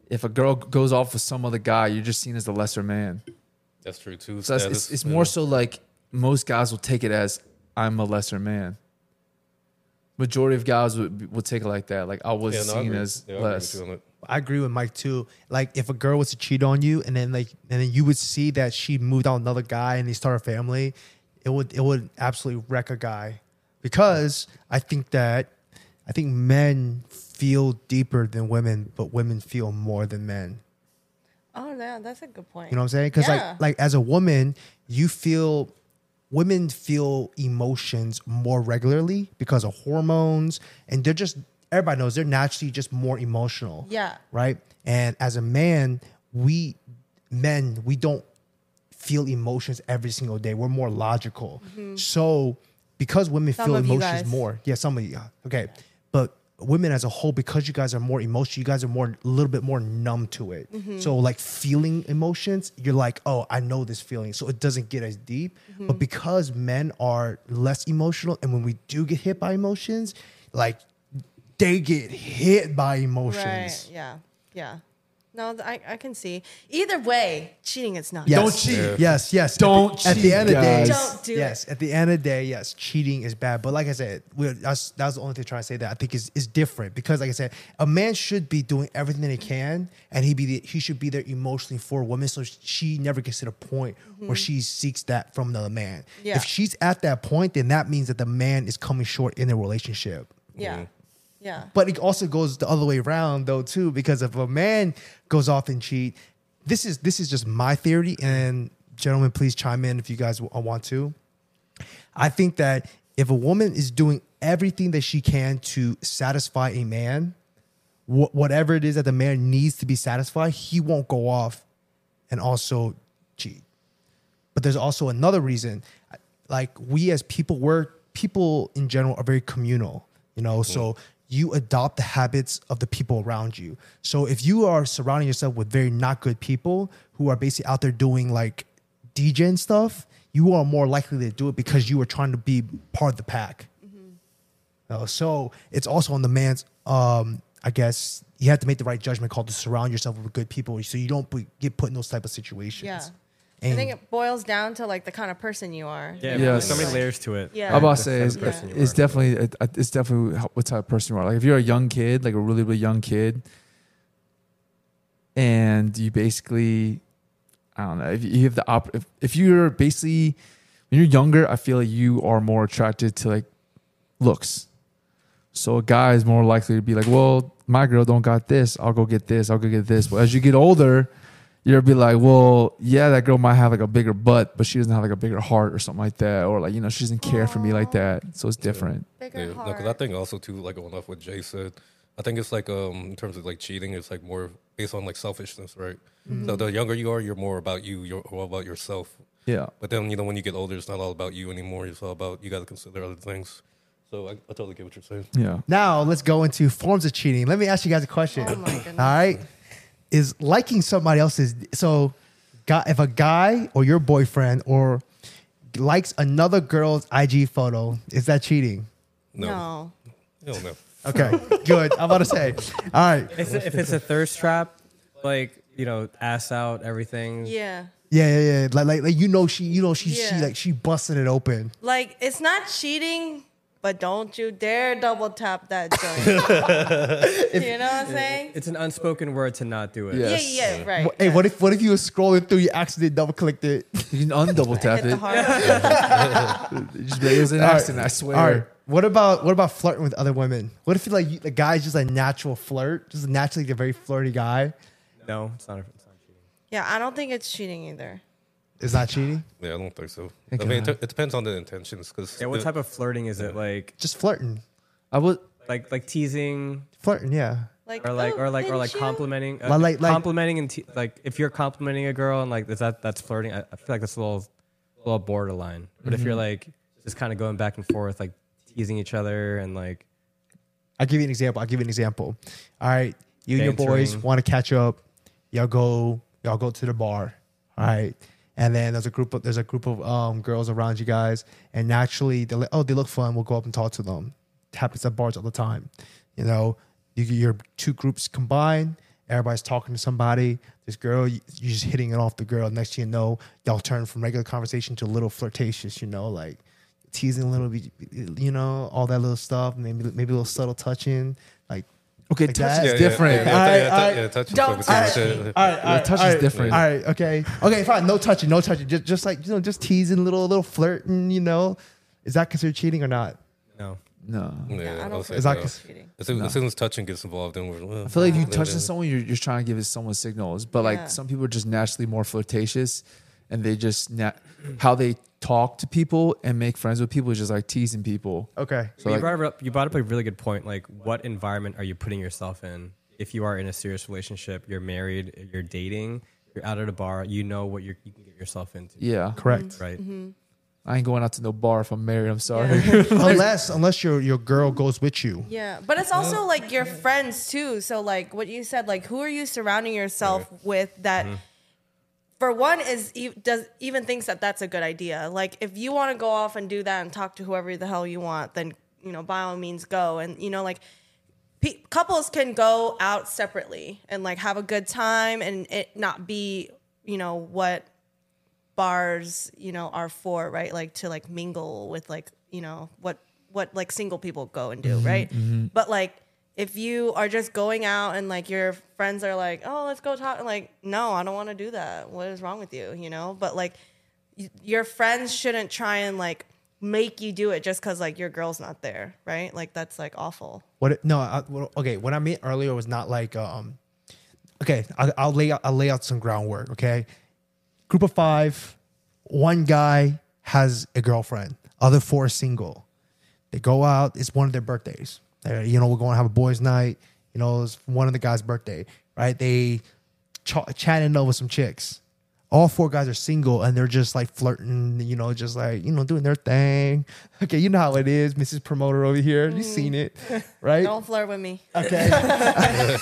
if a girl goes off with some other guy, you're just seen as the lesser man. That's true too. So it's, it's, it's yeah. more so like most guys will take it as I'm a lesser man. Majority of guys would will take it like that. Like I was Yeah, no, seen agree. as Yeah, I agree with less. You on that. I agree with Mike too. Like if a girl was to cheat on you and then like and then you would see that she moved on another guy and they start a family, it would it would absolutely wreck a guy. Because I think that I think men feel deeper than women, but women feel more than men. Oh, yeah, that's a good point. You know what I'm saying? Because Yeah. like like as a woman, you feel women feel emotions more regularly because of hormones, and they're just everybody knows they're naturally just more emotional. Yeah. Right. And as a man, we men we don't feel emotions every single day. We're more logical. So because women Mm-hmm. Some feel emotions more, yeah, some of you, okay, but women as a whole, because you guys are more emotional, you guys are more a little bit more numb to it. Mm-hmm. So like feeling emotions, you're like, oh, I know this feeling, so it doesn't get as deep. Mm-hmm. But because men are less emotional, and when we do get hit by emotions, like they get hit by emotions. Right. Yeah. Yeah. No, I, I can see. Either way, cheating is not. Yes. Don't cheat. Yeah. Yes, yes. Don't at the, at the cheat, end of the day. Don't do yes. At the end of the day, yes, cheating is bad. But like I said, we're, that's that's the only thing I'm trying to say that I think is is different because, like I said, a man should be doing everything that he can, and he be the, he should be there emotionally for a woman, so she never gets to the point mm-hmm. where she seeks that from another man. Yeah. If she's at that point, then that means that the man is coming short in their relationship. Yeah. Mm-hmm. Yeah. But it also goes the other way around though too, because if a man goes off and cheat, this is this is just my theory, and gentlemen, please chime in if you guys want to. I think that if a woman is doing everything that she can to satisfy a man, wh- whatever it is that the man needs to be satisfied, he won't go off and also cheat. But there's also another reason, like we as people, we're people in general are very communal, you know. Mm-hmm. So you adopt the habits of the people around you. So if you are surrounding yourself with very not good people who are basically out there doing like DJ and stuff, you are more likely to do it because you are trying to be part of the pack. Uh, so it's also on the man's, um, I guess, you have to make the right judgment call to surround yourself with good people so you don't be, get put in those type of situations. Yeah. I think it boils down to like the kind of person you are. Yeah, Yeah. there's so many layers to it. Yeah. I'm about to say type it's, of uh, it's definitely it's definitely what type of person you are. Like if you're a young kid, like a really really young kid, and you basically, I don't know, if you have the op, if, if you're basically when you're younger, I feel like you are more attracted to like looks. So a guy is more likely to be like, well, my girl don't got this. I'll go get this. I'll go get this. But as you get older, you'll be like, well, yeah, that girl might have like a bigger butt, but she doesn't have like a bigger heart or something like that, or like you know, she doesn't care for me like that. So it's different. Bigger Yeah, heart. because I think also too, like going off what Jay said, I think it's like um in terms of like cheating, it's like more based on like selfishness, right? Mm-hmm. So the younger you are, you're more about you, you're all about yourself. Yeah. But then you know when you get older, it's not all about you anymore. It's all about you got to consider other things. So I, I totally get what you're saying. Yeah. Now let's go into forms of cheating. Let me ask you guys a question. Oh my goodness. All right, is liking somebody else's so, guy, if a guy or your boyfriend or likes another girl's IG photo, is that cheating? No, no. I don't. Okay, good. I'm about to say. All right. If, if it's a thirst trap, like you know, ass out, everything. Yeah. Yeah, yeah, yeah. Like, like, like you know, she, you know, she, she, Yeah. like, she busted it open. Like it's not cheating, but don't you dare double tap that joint. you know what I'm saying? It's an unspoken word to not do it. Yeah. Yeah, yeah, right. Wh- Hey, what if, what if you were scrolling through, you accidentally double clicked it? You can undouble tap Hit it. heart. Just it was an All right. accident. I swear. All right. What about what about flirting with other women? What if like you, the guy's just a natural flirt, just naturally a very flirty guy? No, it's not. It's not cheating. Yeah, I don't think it's cheating either. Is that cheating? Yeah, I don't think so. Thank I mean, it, God. it depends on the intentions. Because Yeah, what type of flirting is it? Like, Just flirting, I would. like, like teasing, flirting. Yeah. Like or like, "Oh, or like, or didn't like you?" complimenting, uh, Like- like- like- complimenting, and te- like, if you're complimenting a girl and like, is that that's flirting? I, I feel like that's a little, a little borderline. But if you're like just kind of going back and forth, like teasing each other and like, I'll give you an example. I'll give you an example. All right, you and your boys Bantering. want to catch up. Y'all go. Y'all go to the bar. All right, and then there's a group of there's a group of um, girls around you guys, and naturally they're like, oh, they look fun. We'll go up and talk to them. It happens at bars all the time. You know, you your two groups combined. Everybody's talking to somebody. This girl, you- you're just hitting it off the girl. Next thing you know, y'all turn from regular conversation to a little flirtatious. You know, like teasing a little bit, you know, all that little stuff. Maybe maybe a little subtle touching, Okay, Like touch that? is Yeah, different. Yeah, yeah, All yeah, right, yeah, all right. yeah, touch is Don't touch different. me. all right, all right, touch all is different. All right, okay, okay, fine. No touching, no touching. Just just like you know, just teasing, little little flirting. You know, is that considered cheating or not? no, No. Yeah, Yeah, I don't say Is no. it's cheating. As soon, as soon as touching gets involved, then we're. Well, I feel like if you yeah, touch someone, you're, you're trying to give someone signals. But like Yeah. some people are just naturally more flirtatious, and they just nat- how they talk to people and make friends with people is just like teasing people. Okay, So you, like, brought up, you brought up a really good point. Like, what environment are you putting yourself in? If you are in a serious relationship, you're married, you're dating, you're out at a bar, you know what you're, you can get yourself into. yeah, correct. Right. Mm-hmm. I ain't going out to no bar if I'm married. I'm sorry. Yeah. unless unless your your girl goes with you. Yeah, but it's also like your friends too. So like what you said, like who are you surrounding yourself with that? Mm-hmm. For one, is does even thinks that that's a good idea. Like if you want to go off and do that and talk to whoever the hell you want, then you know by all means go. And you know like pe- couples can go out separately and like have a good time and it not be you know what bars you know are for right like to like mingle with like you know what what like single people go and do mm-hmm, right mm-hmm. but like if you are just going out and like your friends are like oh let's go talk like no i don't want to do that what is wrong with you you know but like your friends shouldn't try and like make you do it just because like your girl's not there right like that's like awful What? No. I, well, okay. What I meant earlier was not like um. Okay, I'll, I'll lay out. I'll lay out some groundwork. Okay, group of five. One guy has a girlfriend. Other four single. They go out. It's one of their birthdays. You know, we're going to have a boys' night. You know, it's one of the guys' birthday. Right? They ch- chatting over some chicks. All four guys are single and they're just like flirting, you know, just like, you know, doing their thing. Okay, you know how it is, Mrs. Promoter over here. You've seen it, right? don't flirt with me Okay.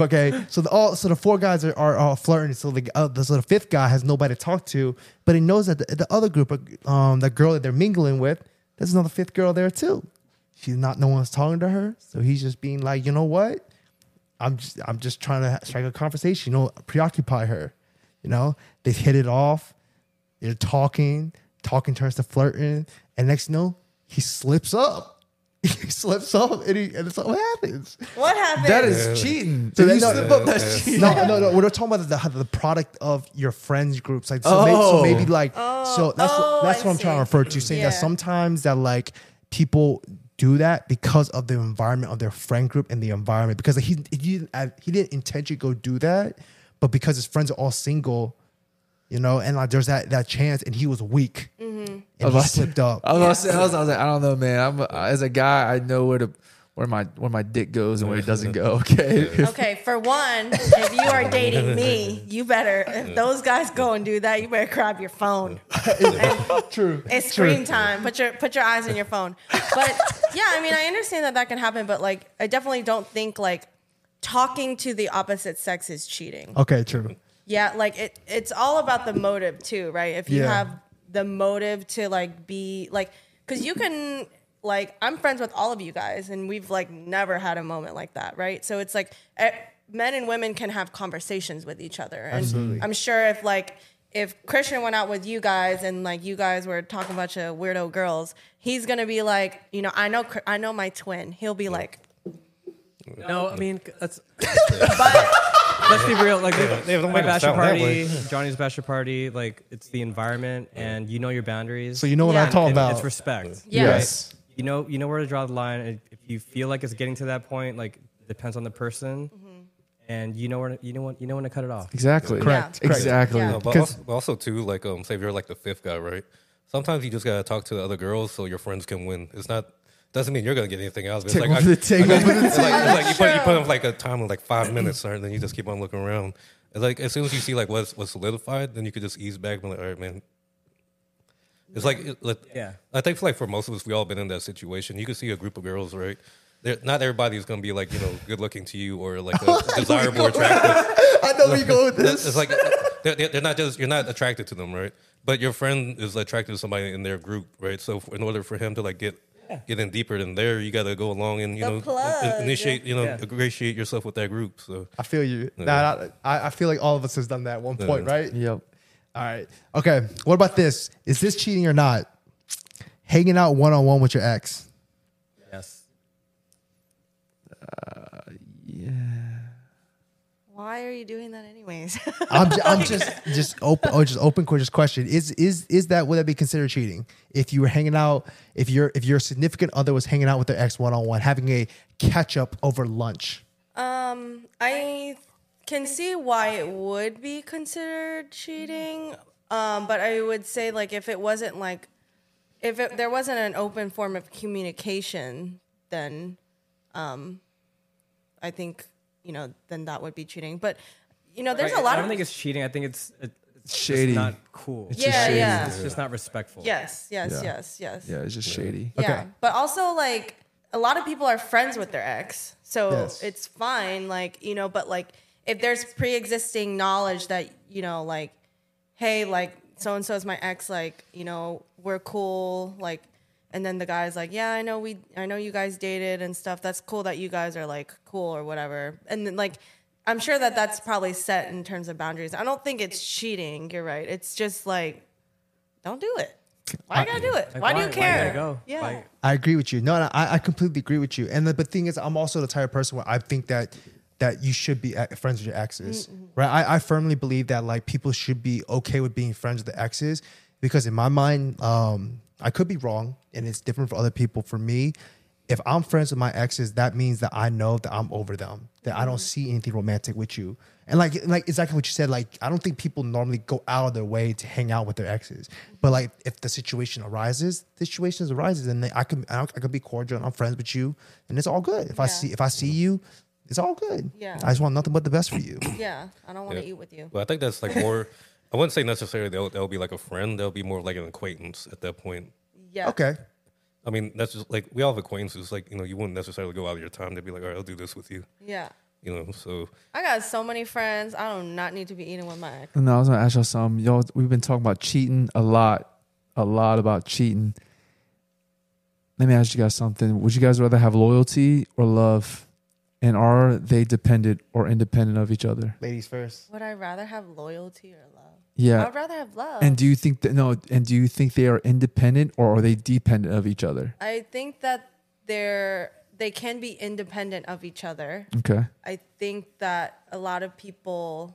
Okay. So the all so the four guys are, are all flirting. So the uh, the- so the fifth guy has nobody to talk to, but he knows that the, the other group, um, the girl that they're mingling with, there's another fifth girl there too. She's not. No one's talking to her, so he's just being like, you know what? I'm just I'm just trying to strike a conversation. You know, preoccupy her. You know, they hit it off. They're talking, talking turns to flirting, and next you know, he slips up. He slips up, and, he, and it's like, what happens? what happens? That is cheating. So If that- you no, slip no, up, that's cheating. No, no, no. We're talking about the the product of your friends groups. Like so, maybe, so Oh. maybe like so oh. that's oh, that's what I'm trying to refer to. Saying that sometimes that like people do that because of the environment of their friend group and the environment because he he didn't he didn't intentionally go do that, but because his friends are all single, you know, and like there's that that chance, and he was weak mm-hmm. and he About- slipped up. I was, about to say- I was, I was like, I don't know, man. I'm as a guy, I know where to where my where my dick goes and where it doesn't go. Okay. Okay, for one, if you are dating me, you better. If those guys go and do that, you better grab your phone. True. It's screen time. Put your put your eyes on your phone. But yeah, I mean, I understand that that can happen, but like, I definitely don't think like talking to the opposite sex is cheating. Okay. True. Yeah, like it. It's all about the motive too, right? If you Yeah. have the motive to like be like, because you can like, I'm friends with all of you guys, and we've like never had a moment like that, right? So it's like eh, men and women can have conversations with each other, and Absolutely. I'm sure if like if Christian went out with you guys and like you guys were talking about bunch of weirdo girls, he's gonna be like, you know, I know, I know my twin. He'll be like, No, I mean let's but let's be real. Like they don't my make it bachelor party, way. Johnny's bachelor party. Like it's the environment, and you know your boundaries. So you know what Yeah. I'm talking And about. It's respect. Yeah. Yes. You know, you know where to draw the line. If you feel like it's getting to that point, like depends on the person, and you know where to, you know what you know when to cut it off. Exactly. Correct. Yeah. Correct. Exactly. Yeah. No, but also, but also too, like um, say if you're like the fifth guy, right? Sometimes you just gotta talk to the other girls so your friends can win. It's not doesn't mean you're gonna get anything out of it. It's Take like, I- the- take I one guess- for the it's like, it's like you put you put them like a time of like five minutes, right? And then you just keep on looking around. It's like as soon as you see like what's what's solidified, then you could just ease back and be like, all right, man. It's like, like Yeah. I think for like for most of us, we all been in that situation. You can see a group of girls, right? They're, not everybody's gonna be like you know good looking to you or like a, desirable, attractive. I know we go with this. It's like they're, they're they're not just you're not attracted to them, right? But your friend is attracted to somebody in their group, right? So in order for him to like get get in deeper than there, you got to go along and you The know plug. initiate, you know, Yeah. ingratiate yourself with that group. So I feel you. Nah, I, I feel like all of us has done that at one point, Yeah. right? Yep. All right. Okay. What about this? Is this cheating or not? Hanging out one on one with your ex. Yes. Uh, yeah. Why are you doing that anyways? I'm, ju- I'm just just open or just open just question. Is is is that would that be considered cheating? If you were hanging out, if your if your significant other was hanging out with their ex one on one, having a catch up over lunch. Um, I can see why it would be considered cheating. Um, but I would say like if it wasn't like if it, there wasn't an open form of communication, then um, I think you know then that would be cheating. But you know, there's a lot I don't of think it's cheating. I think it's it, it's just Shady. not cool. It's Yeah, just shady. yeah. It's just not respectful. yes, yes, Yeah. yes, yes. Yeah, it's just shady. Yeah, Okay. but also like a lot of people are friends with their ex, so Yes. it's fine. Like you know, but like if there's pre-existing knowledge that you know, like, hey, like so and so is my ex, like you know, we're cool, like, and then the guy's like, "Yeah, I know we, I know you guys dated and stuff. That's cool that you guys are like cool or whatever." And then like, I'm sure that that's probably set in terms of boundaries. I don't think it's cheating. You're right. It's just like, don't do it. Why you gotta do it? Like, Why, do you care? gotta go? Yeah. Why- I agree with you. No, no I, I completely agree with you. And the, the thing is, I'm also the type of person where I think that that you should be friends with your exes, right? I, I firmly believe that like people should be okay with being friends with the exes because in my mind, um, I could be wrong, and it's different for other people. For me, if I'm friends with my exes, that means that I know that I'm over them, that I don't see anything romantic with you. And like, like exactly what you said. Like, I don't think people normally go out of their way to hang out with their exes. But like, if the situation arises, situations arises, and they, I can, I, I could be cordial, and I'm friends with you, and it's all good. If I see, if I see you, it's all good. Yeah. I just want nothing but the best for you. Yeah. I don't want to Yeah. eat with you. But I think that's like more. I wouldn't say necessarily they'll, they'll be like a friend. They'll be more like an acquaintance at that point. Yeah. Okay. I mean, that's just like we all have acquaintances. Like you know, you wouldn't necessarily go out of your time to be like, all right, I'll do this with you. Yeah. You know, so I got so many friends. I do not not need to be eating with my ex. No, I was gonna ask y'all something. Y'all, we've been talking about cheating a lot, a lot about cheating. Let me ask you guys something. Would you guys rather have loyalty or love? And are they dependent or independent of each other? Ladies first. Would I rather have loyalty or love? Yeah. I'd rather have love. And do you think that no? And do you think they are independent or are they dependent of each other? I think that they're they can be independent of each other. Okay. I think that a lot of people,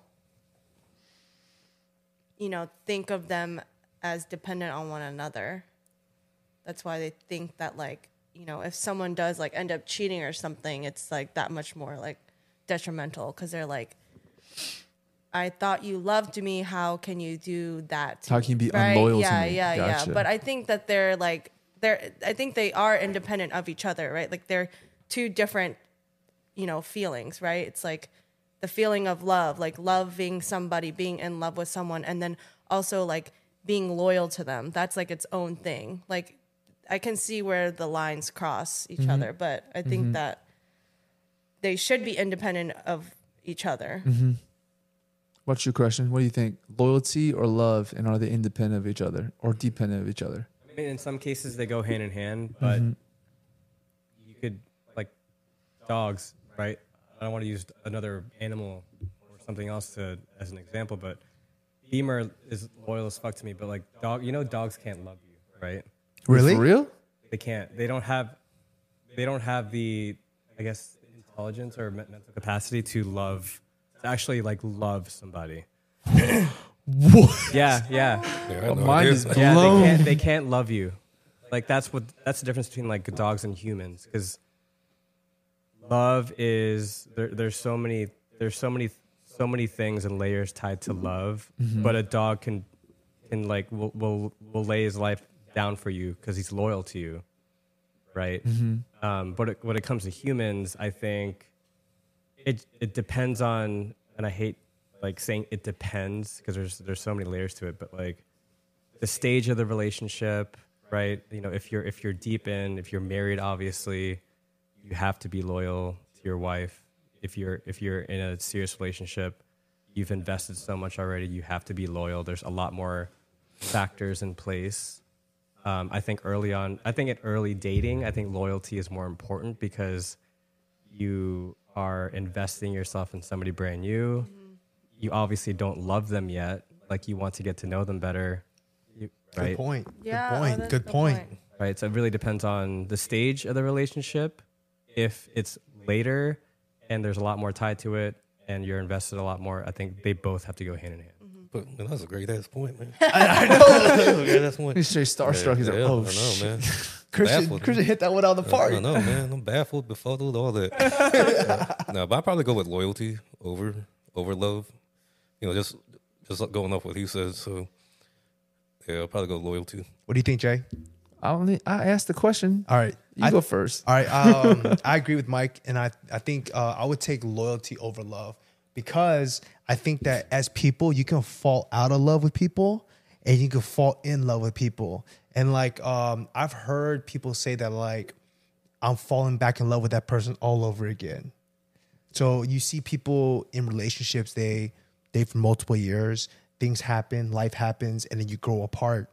you know, think of them as dependent on one another. That's why they think that, like, you know, if someone does like end up cheating or something, it's like that much more like detrimental because they're like, I thought you loved me. How can you do that? to How me?" can you be right? unloyal to yeah, me? Yeah, Gotcha. yeah. But I think that they're like they're. I think they are independent of each other, right? Like they're two different you know feelings right it's like the feeling of love like loving somebody being in love with someone and then also like being loyal to them that's like its own thing like i can see where the lines cross each mm-hmm. other but i think mm-hmm. that they should be independent of each other mm-hmm. What's your question? What do you think? Loyalty or love? And are they independent of each other or dependent of each other? I mean, in some cases they go hand in hand, but you could like dogs, right? I don't want to use another animal or something else to as an example, but Beamer is loyal as fuck to me, but like dog, you know, dogs can't love you, right? Really? For real? They can't. They don't have. They don't have the, I guess, intelligence or mental capacity to love, to actually like love somebody. What? Yeah, yeah. yeah, I know mine it is is. Yeah, Blown. they can't. They can't love you. Like that's what. That's the difference between like dogs and humans. Because love is there. There's so many. There's so many. So many things and layers tied to love. Mm-hmm. But a dog can, can like will will will lay his life down for you because he's loyal to you, right? Um, but it, when it comes to humans, I think it it depends on, and I hate like saying it depends because there's there's so many layers to it. But like the stage of the relationship, right? You know, if you're if you're deep in, if you're married, obviously, you have to be loyal to your wife. If you're if you're in a serious relationship, you've invested so much already. You have to be loyal. There's a lot more factors in place. Um, I think early on, I think at early dating, I think loyalty is more important because you are investing yourself in somebody brand new. You obviously don't love them yet. Like you want to get to know them better, you, Good point. Yeah, Good point. that's Good good point. point. Right. So it really depends on the stage of the relationship. If it's later and there's a lot more tied to it, and you're invested a lot more, I think they both have to go hand in hand. But man, that's a great ass point, man. I know. great ass point. He's straight starstruck. He's like, Yeah, oh, I know, shit. man. Christian, Christian hit that one out of the I park. don't know, man. I'm baffled, befuddled, all that. no, but I'd probably go with loyalty over over love. You know, just just going off what he says. So yeah, I'll probably go loyalty. What do you think, Jay? I only I asked the question. All right. You I, go first. All right. Um, I agree with Mike, and I I think uh, I would take loyalty over love because I think that as people, you can fall out of love with people, and you can fall in love with people. And like um, I've heard people say that like I'm falling back in love with that person all over again. So you see people in relationships, they they for multiple years, things happen, life happens, and then you grow apart.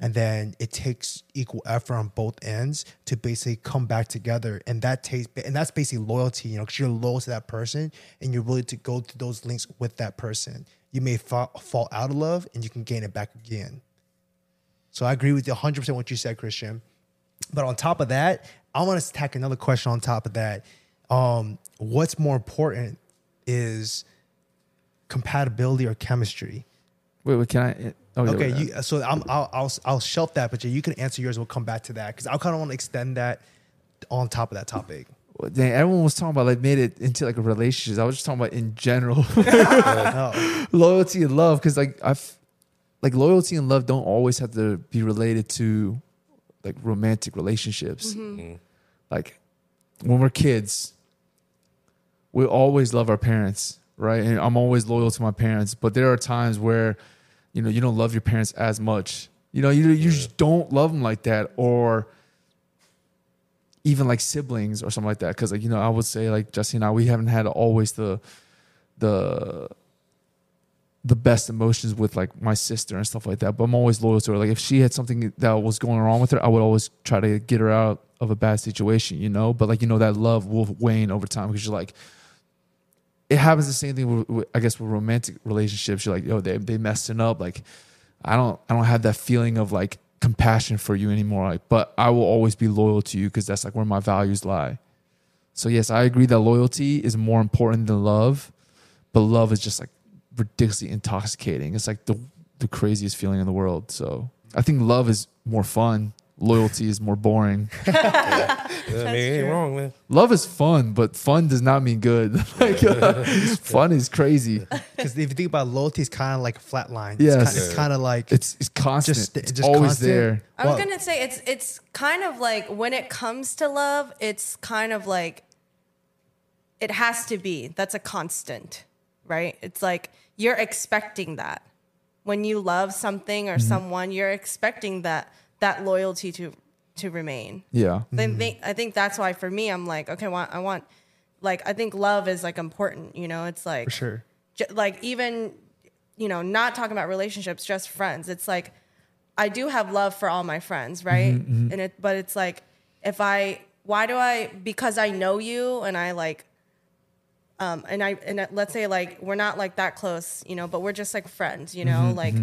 And then it takes equal effort on both ends to basically come back together. And that takes and that's basically loyalty you know because you're loyal to that person and you're willing to go to those links with that person. You may fall, fall out of love and you can gain it back again. So i agree with you 100% what you said christian. But on top of that i want to tack another question on top of that. Um, what's more important is compatibility or chemistry Wait, wait, can I? Eh, oh, Okay, wait, you, uh, so I'm, I'll, I'll I'll shelf that, but you can answer yours. We'll come back to that because I kind of want to extend that on top of that topic. Well, dang, everyone was talking about like made it into like a relationship. I was just talking about in general loyalty and love because like I've like loyalty and love don't always have to be related to like romantic relationships. Mm-hmm. Mm-hmm. Like when we're kids, we always love our parents, right? And I'm always loyal to my parents, but there are times where you know you don't love your parents as much. You know, you you just don't love them like that, or even like siblings or something like that. Because like you know, I would say like Jesse and I, we haven't had always the the the best emotions with like my sister and stuff like that. But I'm always loyal to her. Like if she had something that was going wrong with her, I would always try to get her out of a bad situation, you know. But like you know, that love will wane over time because you're like. It happens the same thing with, with I guess with romantic relationships. You're like, yo, they they messing up. Like, I don't I don't have that feeling of like compassion for you anymore. Like, but I will always be loyal to you because that's like where my values lie. So yes, I agree that loyalty is more important than love, but love is just like ridiculously intoxicating. It's like the the craziest feeling in the world. So I think love is more fun. Loyalty is more boring. Yeah, I mean, ain't wrong, man. Love is fun, but fun does not mean good. like uh, fun is crazy. because if you think about loyalty, it's kind of like a flat line. Yes. it's kind of like It's it's constant. Just- it's just always constant. there. I was Well- gonna say it's it's kind of like when it comes to love, it's kind of like it has to be. That's a constant, right? It's like you're expecting that. When you love something or someone, you're expecting that that loyalty to to remain. Yeah. I think I think that's why for me, I'm like, okay, well, I want like I think love is like important. You know, it's like for sure. j- like even you know not talking about relationships just friends it's like i do have love for all my friends mm-hmm, right mm-hmm. and it but it's like if i why do i because i know you and i like um and i and let's say like we're not like that close you know but we're just like friends you know mm-hmm, like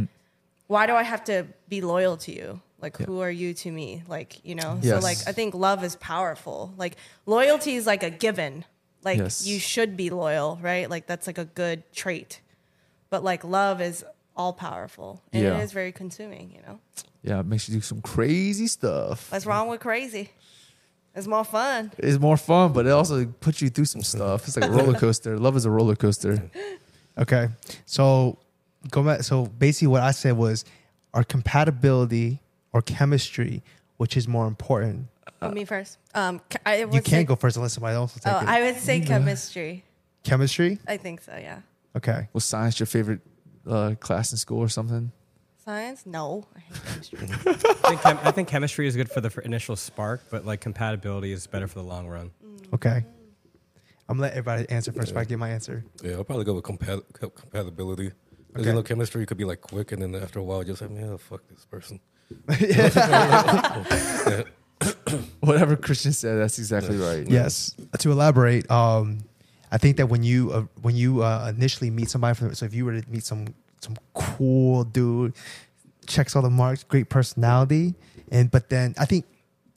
why do i have to be loyal to you like who are you to me like you know so like i think love is powerful like loyalty is like a given like Yes. you should be loyal right like that's like a good trait but like love is all powerful and Yeah. it is very consuming you know Yeah. It makes you do some crazy stuff. what's wrong with crazy it's more fun It's more fun, but it also puts you through some stuff. It's like a roller coaster. Love is a roller coaster. Okay, so go back. So basically, what I said was, our compatibility or chemistry, which is more important. me first um I would You can't go first unless somebody else will take oh it. i would say chemistry chemistry. i think so yeah Okay. Was science your favorite uh, class in school or something? science no i hate chemistry I think, chem- I think chemistry is good for the initial spark, but like compatibility is better for the long run. Okay. I'm gonna let everybody answer first. If I get my answer. Yeah, I'll probably go with compat- compatibility. Because Okay. you know, chemistry could be like quick, and then after a while, just like, man, fuck this person. Whatever Christian said, that's exactly right. Yes. To elaborate, um, I think that when you uh, when you uh, initially meet somebody, from, so if you were to meet some some cool dude, checks all the marks, great personality, and but then I think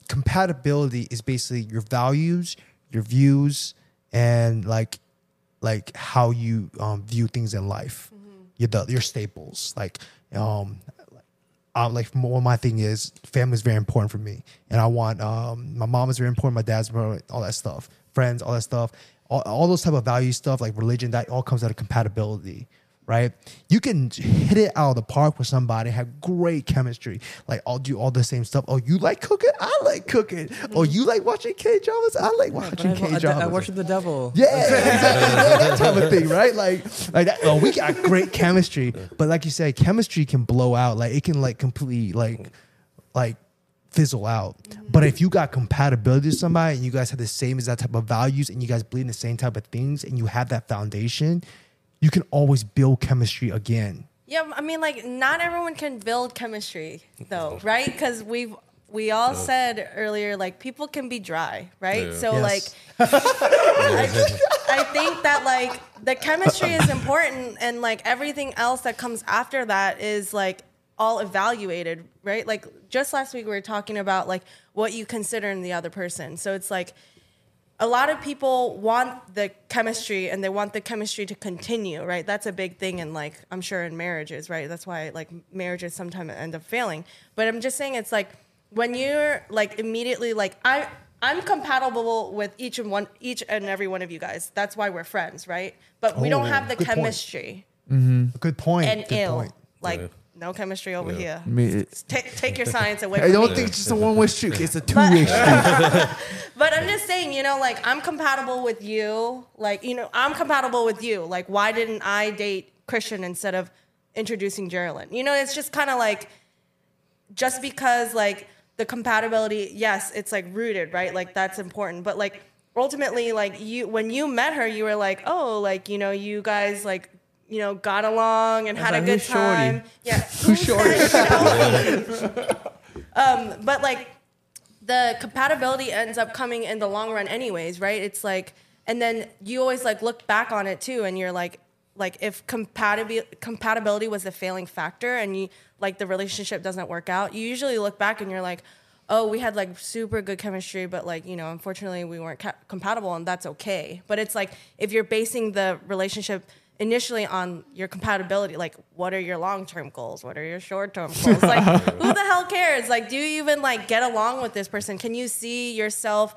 compatibility is basically your values, your views, and like like how you um, view things in life. Your the, your staples, like um, uh, like more my thing is family is very important for me, and I want um, my mom is very important, my dad's very all that stuff, friends, all that stuff, all, all those type of value stuff like religion that all comes out of compatibility, right? You can hit it out of the park with somebody, have great chemistry, like I'll do all the same stuff. Oh, you like cooking? I like cooking. Oh, mm-hmm. you like watching K dramas? I like watching K I, dramas. I worship the devil. Yeah, exactly. that type of thing, right? Like, like that, oh, we got great chemistry, but like you said, chemistry can blow out. Like it can like completely like, like fizzle out. But if you got compatibility with somebody and you guys have the same as that type of values and you guys believe in the same type of things and you have that foundation, you can always build chemistry again. Yeah, I mean, like, not everyone can build chemistry, though, right? Because we've we all said earlier, like, people can be dry, right? Yeah. So, Yes. like, I, I think that like the chemistry is important, and like everything else that comes after that is like all evaluated, right? Like just last week we were talking about like what you consider in the other person. So it's like a lot of people want the chemistry and they want the chemistry to continue, right? That's a big thing in like I'm sure in marriages, right? That's why like marriages sometimes end up failing. But I'm just saying it's like when you're like immediately like I I'm compatible with each and one each and every one of you guys. That's why we're friends, right? But we oh, don't Oh, have the good point. chemistry mm-hmm. Good point. and good ill. point. Like Yeah. No chemistry over here. I mean, it, Take take your science away I from don't me. think it's just a one way street. It's a two way street. But I'm just saying, you know, like I'm compatible with you. Like, you know, I'm compatible with you. Like, why didn't I date Christian instead of introducing Geraldine? You know, it's just kind of like just because like the compatibility, yes, it's like rooted, right? Like that's important. But like ultimately, like you when you met her, you were like, oh, like, you know, you guys like you know, got along and had a good who's shorty? time. Yeah, who's shorty? um, but like the compatibility ends up coming in the long run anyways right it's like and then you always like look back on it too and you're like like if compatibility compatibility was the failing factor and you like the relationship doesn't work out you usually look back and you're like oh we had like super good chemistry but like you know unfortunately we weren't ca- compatible and that's okay but it's like if you're basing the relationship initially on your compatibility like what are your long-term goals? What are your short-term goals? Like who the hell cares? Like do you even like get along with this person? Can you see yourself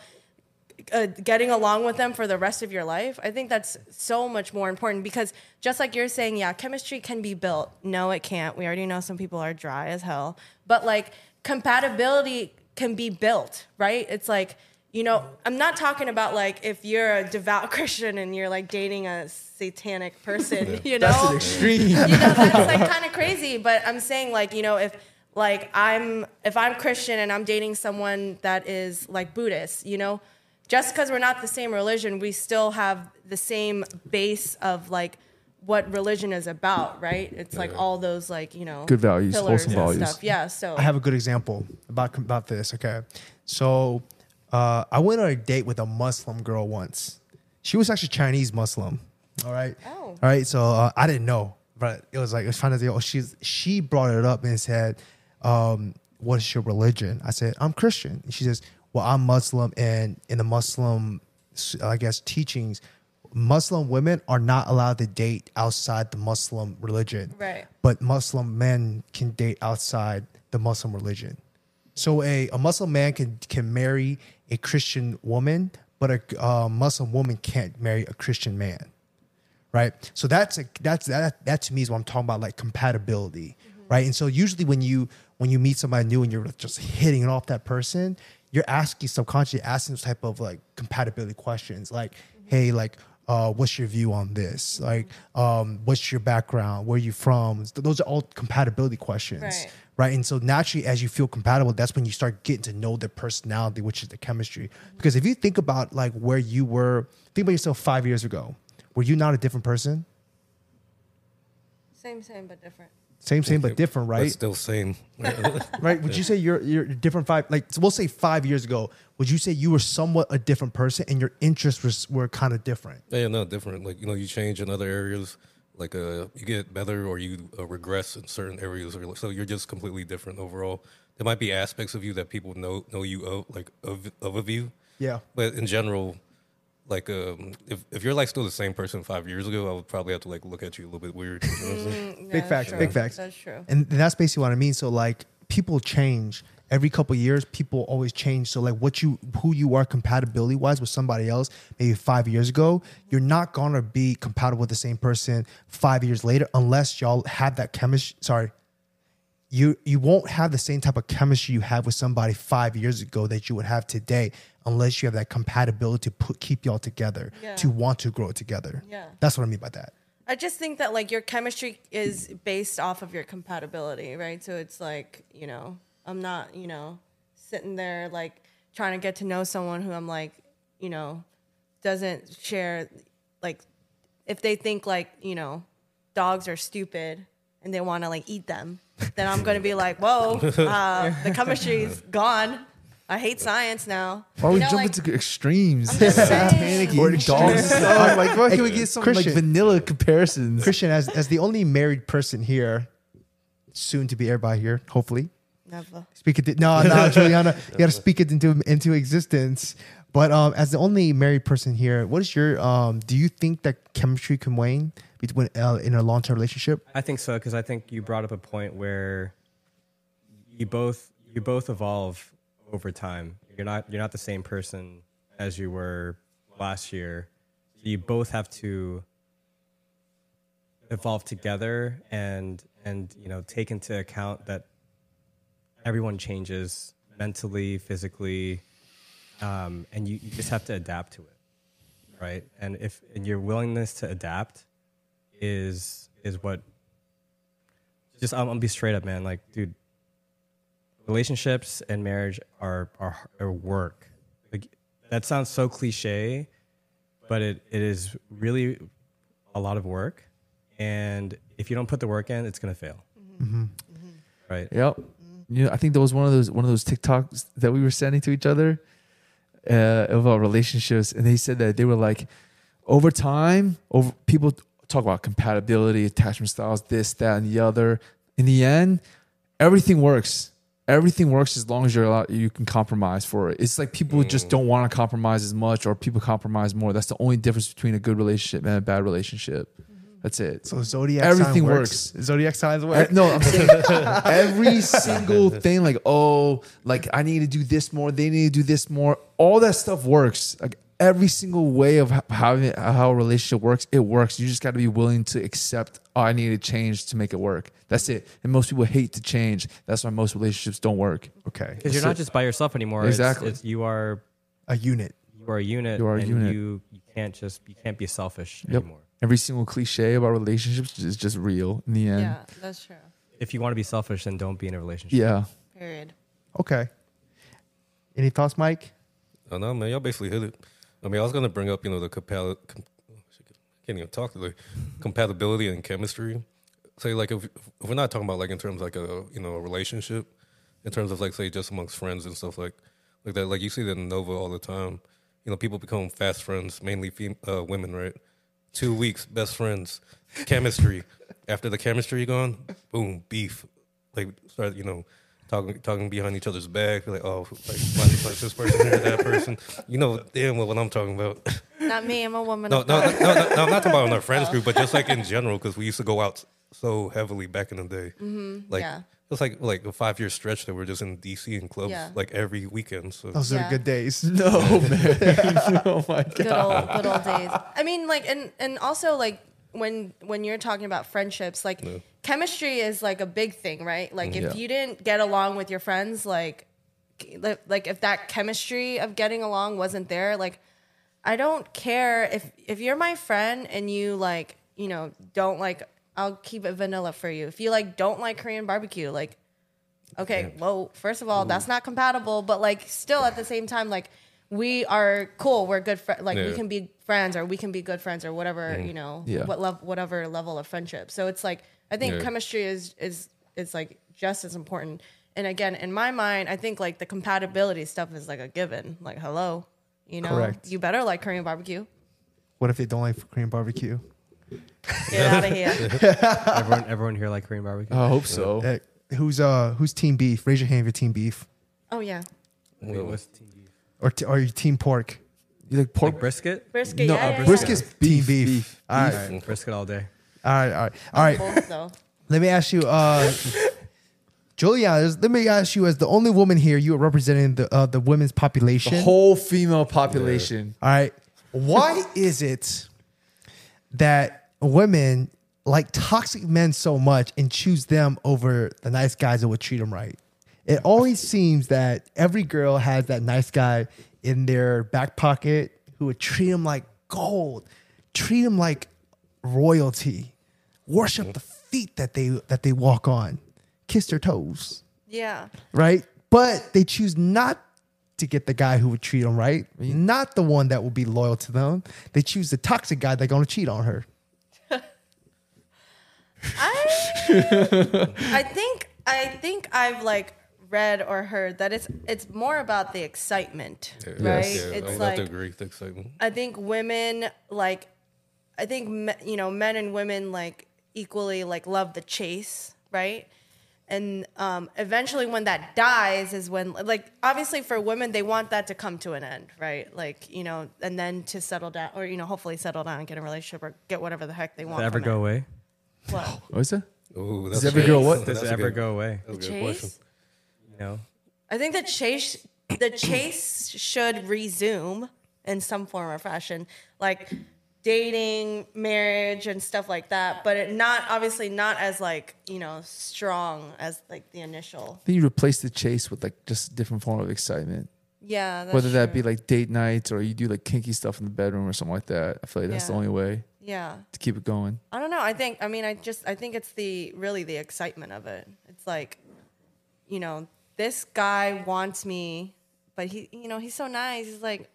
uh, getting along with them for the rest of your life? I think that's so much more important because just like you're saying yeah chemistry can be built. No it can't. We already know some people are dry as hell. But like compatibility can be built right? It's like you know i'm not talking about like if you're a devout christian and you're like dating a satanic person you know That's an extreme. you know that's like kind of crazy but i'm saying like you know if like i'm if i'm christian and i'm dating someone that is like buddhist you know just because we're not the same religion we still have the same base of like what religion is about right it's like all those like you know Good values, pillars wholesome and values. stuff yeah so I have a good example about about this. Okay, so uh, I went on a date with a Muslim girl once. She was actually Chinese Muslim. All right. Oh. All right. So uh, I didn't know, but it was like it was fun to oh, she's she brought it up and said, um, "What is your religion?" I said, "I'm Christian." And she says, "Well, I'm Muslim, and in the Muslim, I guess teachings." Muslim women are not allowed to date outside the Muslim religion Right. but Muslim men can date outside the Muslim religion. So a, a Muslim man can can marry a Christian woman, but a uh, Muslim woman can't marry a Christian man, right? So that's a, that's that that to me is what I'm talking about, like compatibility, right? And so usually when you when you meet somebody new and you're just hitting it off that person, you're asking subconsciously asking those type of like compatibility questions, like, hey, like. Uh, what's your view on this? Like, um, what's your background? Where are you from? Those are all compatibility questions Right. right? And so naturally, as you feel compatible, that's when you start getting to know their personality, which is the chemistry. Because if you think about like where you were, think about yourself five years ago. Were you not a different person? same same but different Same, same, but different, But right? still same. right? Would you say you're you're different five? Like so we'll say five years ago. Would you say you were somewhat a different person and your interests was, were kind of different? yeah, no, different. Like you know, you change in other areas. Like uh, you get better or you uh, regress in certain areas, or so you're just completely different overall. There might be aspects of you that people know know you of, like of of of you, Yeah. but in general, like um, if if you're like still the same person five years ago, I would probably have to like look at you a little bit weird. You know what I'm saying? Yeah, Big that's facts, true. big facts. that's true And that's basically what I mean. So like people change every couple years. People always change. So like what you who you are compatibility wise with somebody else maybe five years ago, you're not gonna be compatible with the same person five years later unless y'all have that chemistry. Sorry. You you won't have the same type of chemistry you have with somebody five years ago that you would have today unless you have that compatibility to put keep y'all together Yeah. to want to grow together. Yeah. That's what I mean by that. I just think that like your chemistry is based off of your compatibility, right? So it's like, you know, I'm not, you know, sitting there like trying to get to know someone who I'm like, you know, doesn't share like if they think like, you know, dogs are stupid and they want to like eat them, then I'm gonna be like, whoa, uh, the chemistry's gone. I hate science now. Why are we You know, jumping like- to extremes? I'm just saying. Satanic or dogs. I'm like, why can we get some like vanilla comparisons? Christian, as as the only married person here, soon to be everybody here, hopefully. Never. Speak it. No, no, Juliana, you got to speak it into into existence. But um, as the only married person here, what is your um? Do you think that chemistry can wane between uh, in a long term relationship? I think so because I think you brought up a point where you both you both evolve over time. You're not you're not the same person as you were last year. You both have to evolve together and and you know take into account that everyone changes mentally, physically, um, and you, you just have to adapt to it, right? And if and your willingness to adapt is is what just I'm, I'm be straight up, man. Like, dude, relationships and marriage are are, are work. Like that sounds so cliche, but it, it is really a lot of work. And if you don't put the work in, it's gonna fail. Right? Yep. You know, I think that was one of those one of those TikToks that we were sending to each other uh, about relationships, and they said that they were like, over time, over people talk about compatibility, attachment styles, this, that, and the other. In the end, everything works. Everything works as long as you're allowed, you can compromise for it. It's like people just mm. don't want to compromise as much, or people compromise more. That's the only difference between a good relationship and a bad relationship. Mm-hmm. That's it. So zodiac Everything sign works. Zodiac signs work. no, I'm saying every single thing, like, oh, like I need to do this more, they need to do this more. All that stuff works. Like every single way of h- having how a relationship works, it works. You just got to be willing to accept. Oh, I need to change to make it work. That's it. And most people hate to change. That's why most relationships don't work. Okay, Because you're not just by yourself anymore. Exactly. It's, you are a unit. you are a unit. You are a and unit. You you can't just you can't be selfish Yep. anymore. Every single cliche about relationships is just real in the end. Yeah, that's true. If you want to be selfish, then don't be in a relationship. Yeah. Period. Okay. Any thoughts, Mike? Oh, no, man, y'all basically hit it. I mean, I was gonna bring up, you know, the compal- com- can't even talk today, compatibility and chemistry. Say, like, if, if we're not talking about like in terms of, like a you know a relationship, in terms of like say just amongst friends and stuff like like that. Like you see that in Nova all the time. You know, people become fast friends, mainly fem- uh, women, right? Two weeks, best friends, chemistry. After the chemistry gone, boom, beef. Like start, you know, talking talking behind each other's back. Like, oh, like, why is like this person here, that person? You know damn well what I'm talking about. Not me. I'm a woman. No, no, no, no, no, no, I'm not talking about in our friends group, but just like in general, because we used to go out so heavily back in the day. Mm-hmm, like yeah. it was like like a five year stretch that we're just in DC and clubs Yeah. like every weekend. So Those are Yeah. good days. No, man. oh my God. good old good old days. I mean, like, and and also like when when you're talking about friendships, like chemistry is like a big thing, right? Like mm-hmm. if Yeah. you didn't get along with your friends, like like if that chemistry of getting along wasn't there, like I don't care if if you're my friend and you like you know don't like I'll keep it vanilla for you. If you like don't like Korean barbecue, like okay, well, first of all, mm. that's not compatible, but like still at the same time, like we are cool. We're good friends. Like we can be friends, or we can be good friends, or whatever you know, Yeah. what level, whatever level of friendship. So it's like I think Yeah. chemistry is is is like just as important. And again, in my mind, I think like the compatibility stuff is like a given. Like hello, you know, Correct. you better like Korean barbecue. What if they don't like Korean barbecue? Get out of here. everyone, everyone here like Korean barbecue. I hope so. Eh, who's uh who's team beef? Raise your hand if you're team beef Oh yeah, Wait, what's team beef? Or t- or you team pork. You like pork Like brisket? brisket. No, yeah, yeah, yeah. Brisket's team beef, beef. beef, All right, All right, brisket all day. all right, all right, all right. Both, though. Let me ask you, uh, Julia. Let me ask you, as the only woman here, you are representing the uh, the women's population. The whole female population. All right. Why is it that women like toxic men so much and choose them over the nice guys that would treat them right? It always seems that every girl has that nice guy in their back pocket who would treat them like gold, treat them like royalty, worship the feet that they that they walk on, kiss their toes Yeah. right? But they choose not to get the guy who would treat them right, not the one that will be loyal to them. They choose the toxic guy that's going to cheat on her. I I think I think I've like read or heard that it's it's more about the excitement, Yeah, right? Yeah, it's I would like have to agree. The excitement. I think women like I think me, you know men and women like equally like love the chase, right? And um, eventually, when that dies, is when like obviously for women they want that to come to an end, right? Like you know, and then to settle down or you know hopefully settle down and get a relationship or get whatever the heck they want. Does ever go it. away? What? What is that? Ooh, Does that's every good. girl what? Does it ever good- go away? That's a good question. Chase? You know, I think the chase the chase should resume in some form or fashion, like dating, marriage, and stuff like that. But it not obviously not as like you know strong as like the initial. Then you replace the chase with like just a different form of excitement. Yeah, Whether that be like date nights or you do like kinky stuff in the bedroom or something like that. I feel like that's the only way yeah. to keep it going. I don't know. I think. I mean, I just. I think it's the really the excitement of it. It's like, you know, this guy wants me, but he, you know, he's so nice. He's like,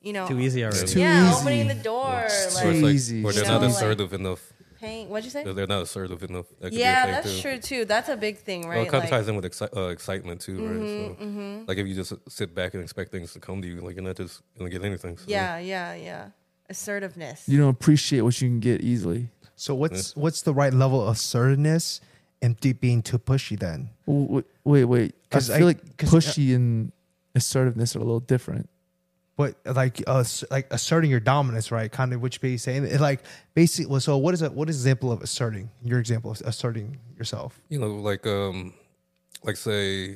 you know, too easy already. too yeah, easy. opening the door, It's Or like it's like, Easy. or they're You not know, like- assertive enough. paying. What'd you say? They're not assertive enough. That could Yeah, be a that's too. true too. That's a big thing, Well, right? it kind of Like- Mm-hmm, ties in with exci- uh, excitement too, right? So, like if you just sit back and expect things to come to you, like you're not just gonna get anything. So. Yeah, yeah, yeah. Assertiveness. You don't appreciate what you can get easily. So what's what's the right level of assertiveness and deep being too pushy then? Wait, wait, wait. I 'Cause feel I- like 'cause- pushy and assertiveness are a little different. But like uh, like asserting your dominance, right? Kind of which you're saying. It, like basically, well, so what is a what is an example of asserting? Your example of asserting yourself. You know, like um, like say,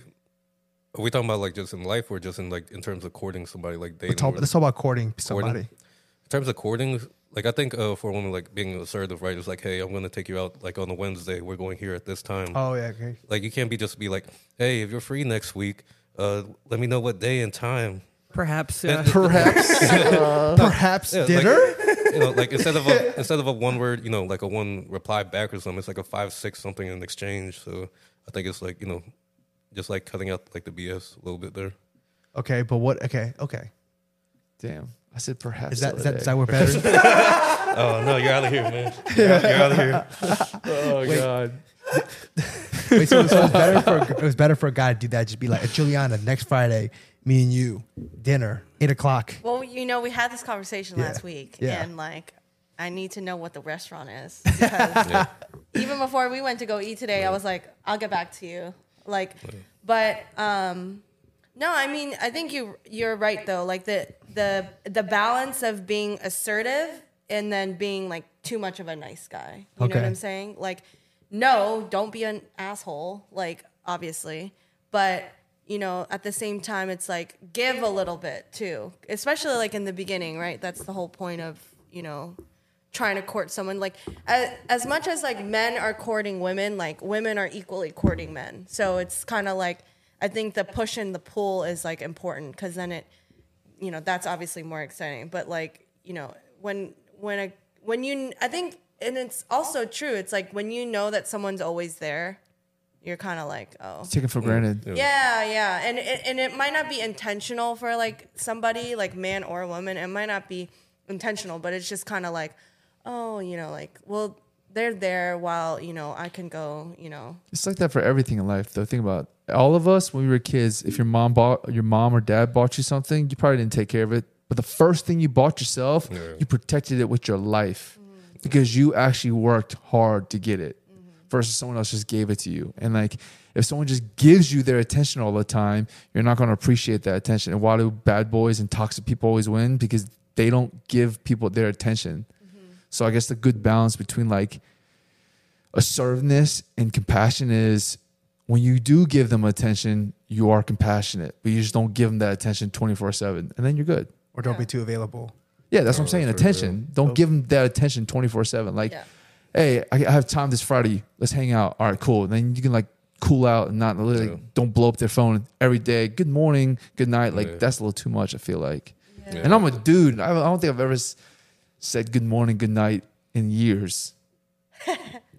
are we talking about like just in life or just in like in terms of courting somebody, like Let's dating? talk, or- let's talk about courting somebody. In terms of courting, like I think uh, for a woman, like being assertive, right? Is like, hey, I'm gonna take you out like on a Wednesday. We're going here at this time. Oh yeah, okay. Like you can't be just be like, hey, if you're free next week, uh, let me know what day and time. Perhaps. Uh, Perhaps. Perhaps Yeah, like- dinner. you know, like instead of a instead of a one word, you know, like a one reply back or something, it's like a five six something in exchange. So I think it's like you know, just like cutting out like the BS a little bit there. okay, but what? Okay, okay. Damn. I said perhaps. Is that the is that, other is day. that what better? Oh no, you're out of here, man. You're, out, you're out of here. Oh god. Wait, so, so it was better for a, it was better for a guy to do that. Just be like, Juliana, next Friday, me and you, dinner, eight o'clock. Well, you know, we had this conversation Yeah. last week, Yeah. and like, I need to know what the restaurant is because even before we went to go eat today, I was like, I'll get back to you. Like, but um, no, I mean, I think you you're right though. Like the the the balance of being assertive and then being like too much of a nice guy. You know what I'm saying? Like, no, don't be an asshole. Like, obviously, but you know, at the same time, it's like give a little bit too, especially like in the beginning, right? That's the whole point of you know trying to court someone like as, as much as like men are courting women like women are equally courting men so it's kind of like i think the push and the pull is like important because then it you know that's obviously more exciting. But like you know when when a when you i think and it's also true it's like when you know that someone's always there you're kind of like oh. Taken for mm. granted. yeah, yeah, and it, and it might not be intentional for like somebody, like man or woman. It might not be intentional, but it's just kind of like, oh, you know, like well, they're there while you know I can go, you know. It's like that for everything in life, though. Think about it. all of us when we were kids. If your mom bought, your mom or dad bought you something, you probably didn't take care of it. But the first thing you bought yourself, Yeah. you protected it with your life mm-hmm. because you actually worked hard to get it, mm-hmm. versus someone else just gave it to you. And like, if someone just gives you their attention all the time, you're not going to appreciate that attention. And why do bad boys and toxic people always win? Because they don't give people their attention. So I guess the good balance between like assertiveness and compassion is when you do give them attention, you are compassionate, but you just don't give them that attention 24 7. And then you're good. Or don't be too available. Yeah, that's what I'm saying. that's very Attention. Don't give them that attention 24 7. Like, Yeah. hey, I I have time this Friday. Let's hang out. All right, cool. And then you can like cool out and not really Yeah. don't blow up their phone every day. Good morning, good night. Like, Yeah. that's a little too much, I feel like. Yeah. And I'm a dude. I I don't think I've ever s- said good morning, good night in years.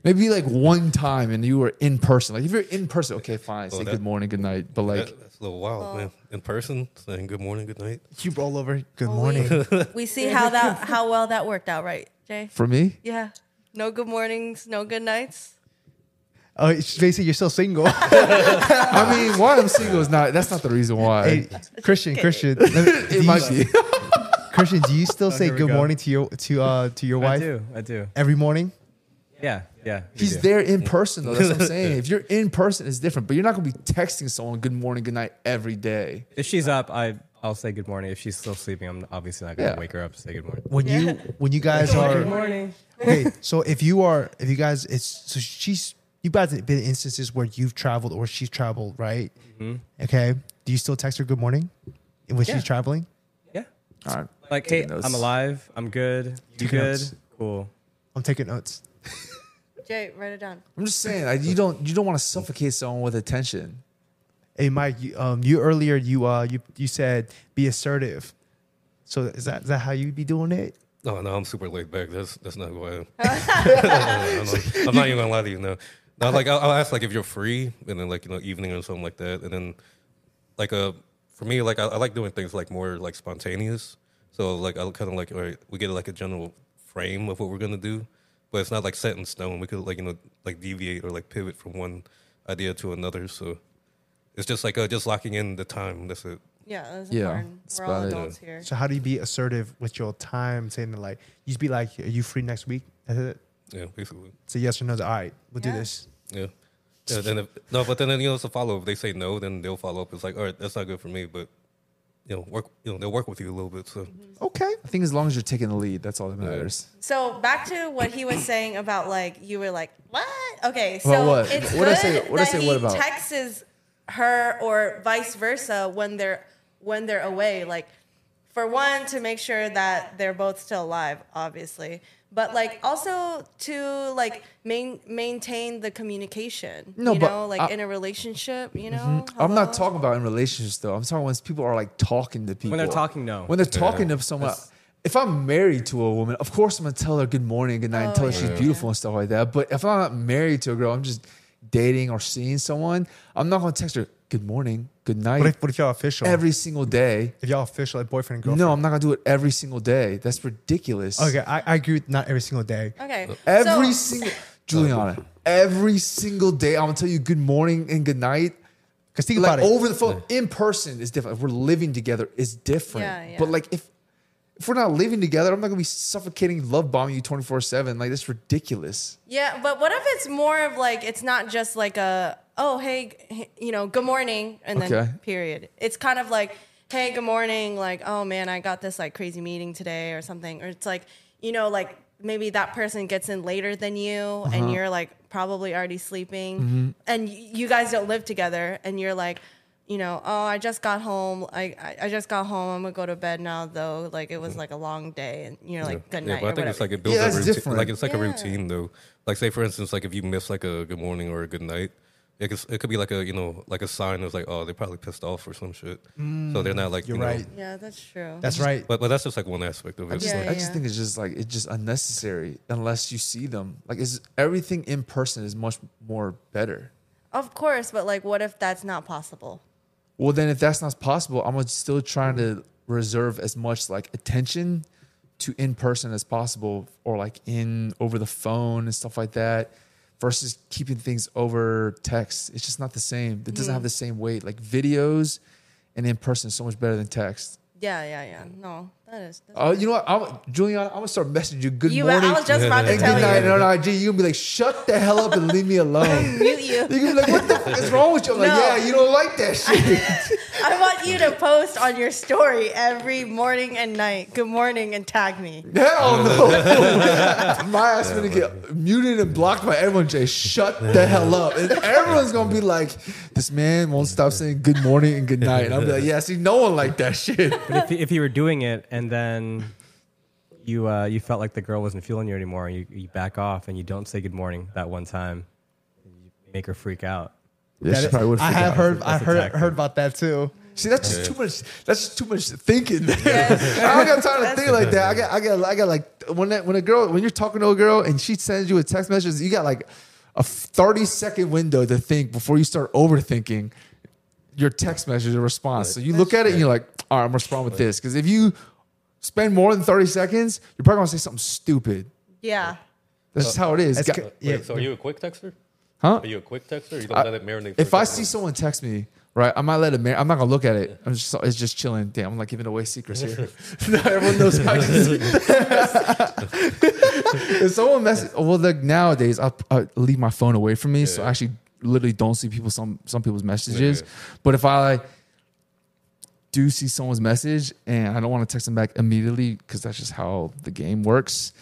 Maybe like one time and you were in person. Like if you're in person, okay, fine, oh, say Well, that- good morning, good night. But like, That- that's a little wild, man. Oh. In person, saying good morning, good night. You roll over. Good oh, Well, morning. We, we see how that how well that worked out, right, Jay? for me, Yeah. No good mornings, no good nights. Oh, it's basically you're still single. I mean, why I'm single is not. That's not the reason why. hey, Christian, Christian, let me- do it might be. Christian, do you still say here good go. morning to your to uh to your wife? I do. I do. every morning? Yeah. Yeah. He's do. there in person though. That's what I'm saying. If you're in person, it's different. But you're not gonna be texting someone good morning, good night every day. If she's up, I I'll say good morning. If she's still sleeping, I'm obviously not gonna Yeah. wake her up to say good morning. When you when you guys are good morning. okay, so if you are if you guys it's so she's you guys have been instances where you've traveled or she's traveled, right? Okay. Do you still text her good morning when Yeah. she's traveling? Yeah. All right. Like, hey, Taking notes. I'm alive. I'm good. You Taking good? notes. Cool. I'm taking notes. Jay, write it down. I'm just saying, like, you don't you don't want to suffocate someone with attention. Hey Mike, you, um, you earlier you uh you you said be assertive. So is that is that how you'd be doing it? No, no, I'm super laid back. That's that's not who I am. I'm, not, I'm not even gonna lie to you. No, no. Like I'll, I'll ask like if you're free, and then like you know evening or something like that, and then like uh for me like I, I like doing things like more like spontaneous. So like I'll kind of like all right, we get like a general frame of what we're gonna do, but it's not like set in stone. We could like you know like deviate or like pivot from one idea to another. So it's just like uh, just locking in the time. That's it. Yeah, that's Yeah, important. that's We're all about it. adults here. So how do you be assertive with your time? Saying that like you just be like, are you free next week? That's it. Yeah, basically. Say yes or no. All right, we'll do this. Yeah. Yeah, then if, no, but then you know it's a follow. If they say no, then they'll follow up. It's like, all right, that's not good for me, but you know, work. You know, they'll work with you a little bit. So mm-hmm. Okay. I think as long as you're taking the lead, that's all that matters. So back to what he was saying about like you were like what? Okay, so About what? it's What'd I good say- what'd I that say he what about? texts her or vice versa when they're when they're away. Like for one to make sure that they're both still alive, obviously, but like also to like main, maintain the communication. No, you but know, like I- Mm-hmm. in a relationship. You know, I'm not talking about in relationships though. I'm talking when people are like talking to people. When they're talking, no. When they're talking to someone. If I'm married to a woman, of course I'm gonna tell her good morning, good night, and Oh, tell her yeah. she's beautiful and stuff like that. But if I'm not married to a girl, I'm just dating or seeing someone, I'm not gonna text her good morning, good night What if what if y'all official? every single day. if y'all official like boyfriend and girlfriend. No, I'm not gonna do it every single day. That's ridiculous. Okay, I, I agree with not every single day. Okay. Every so, single Juliana, every single day I'm gonna tell you good morning and good night. Because think like about it. over the phone, in person is different. If we're living together, is different. Yeah, yeah. But like if if we're not living together, I'm not gonna be suffocating, love bombing you 24 seven. Like that's ridiculous. Yeah, but what if it's more of like it's not just like a oh hey g- you know good morning and then Okay. period. It's kind of like hey good morning like oh man I got this like crazy meeting today or something or it's like you know like maybe that person gets in later than you Uh-huh. and you're like probably already sleeping Mm-hmm. and y- you guys don't live together and you're like you know oh I just got home I I, I just got home I'm gonna go to bed now though like it was like a long day and you're like good yeah, night but I or think it's whatever. like it builds Yeah, a it's routine. different. Like it's like a Yeah. routine though. Like say for instance, like if you miss like a good morning or a good night, it could, it could be like a you know like a sign of like oh they're probably pissed off or some shit. so they're not mm, like you're you know, right. yeah that's true That's right. But but that's just like one aspect of I it. just, Yeah, I just think it's just like it's just unnecessary unless you see them. Like is everything in person is much more better. Of course, but like, what if that's not possible? Well, then if that's not possible, I'm still trying to reserve as much like attention to in person as possible, or like in over the phone and stuff like that, versus keeping things over text. It's just not the same. It doesn't have the same weight. Like videos and in person is so much better than text. Yeah, yeah, yeah. No, that is. That's Oh, you know what, I'm, Juliana? I'm gonna start messaging you. Good you, morning. I was just about to and tell good night you. and on IG. You're gonna be like, shut the hell up and leave me alone. Mute you. You're gonna be like, what the fuck is wrong with you? I'm like, yeah, you don't like that shit. I want you to post on your story every morning and night. Good morning and tag me. Hell no. My ass gonna get muted and blocked by everyone. Jay, shut the hell up. And everyone's gonna be like, this man won't stop saying good morning and good night. And I'll be like, yeah, see, no one like that shit. But if, if you were doing it and then you uh, you felt like the girl wasn't feeling you anymore, and you, you back off and you don't say good morning that one time, you make her freak out. Yeah, she That- probably would I have out. heard I heard tactic. heard about that too. See, that's just too much. That's just too much thinking. I don't got time to think like that. I got, I got, I got like when that, when a girl, when you're talking to a girl and she sends you a text message, you got like a 30 second window to think before you start overthinking your text message or response. So you look at it and you're like, all right, I'm gonna respond with this. Because if you spend more than 30 seconds, you're probably gonna say something stupid. Yeah. That's just how it is. That's Got- ca- yeah. So are you a quick texter? Huh? Are you a quick texter? Or you don't let it marinate. for If I couple see minutes? someone text me, right, I might let it. Mar- I'm not gonna look at it. I'm just it's just chilling. Damn, I'm like giving away secrets here. Not everyone knows how I can If someone messes, well, like nowadays, I, I leave my phone away from me, so I actually literally don't see people some some people's messages. Yeah. But if I do see someone's message and I don't want to text them back immediately because that's just how the game works.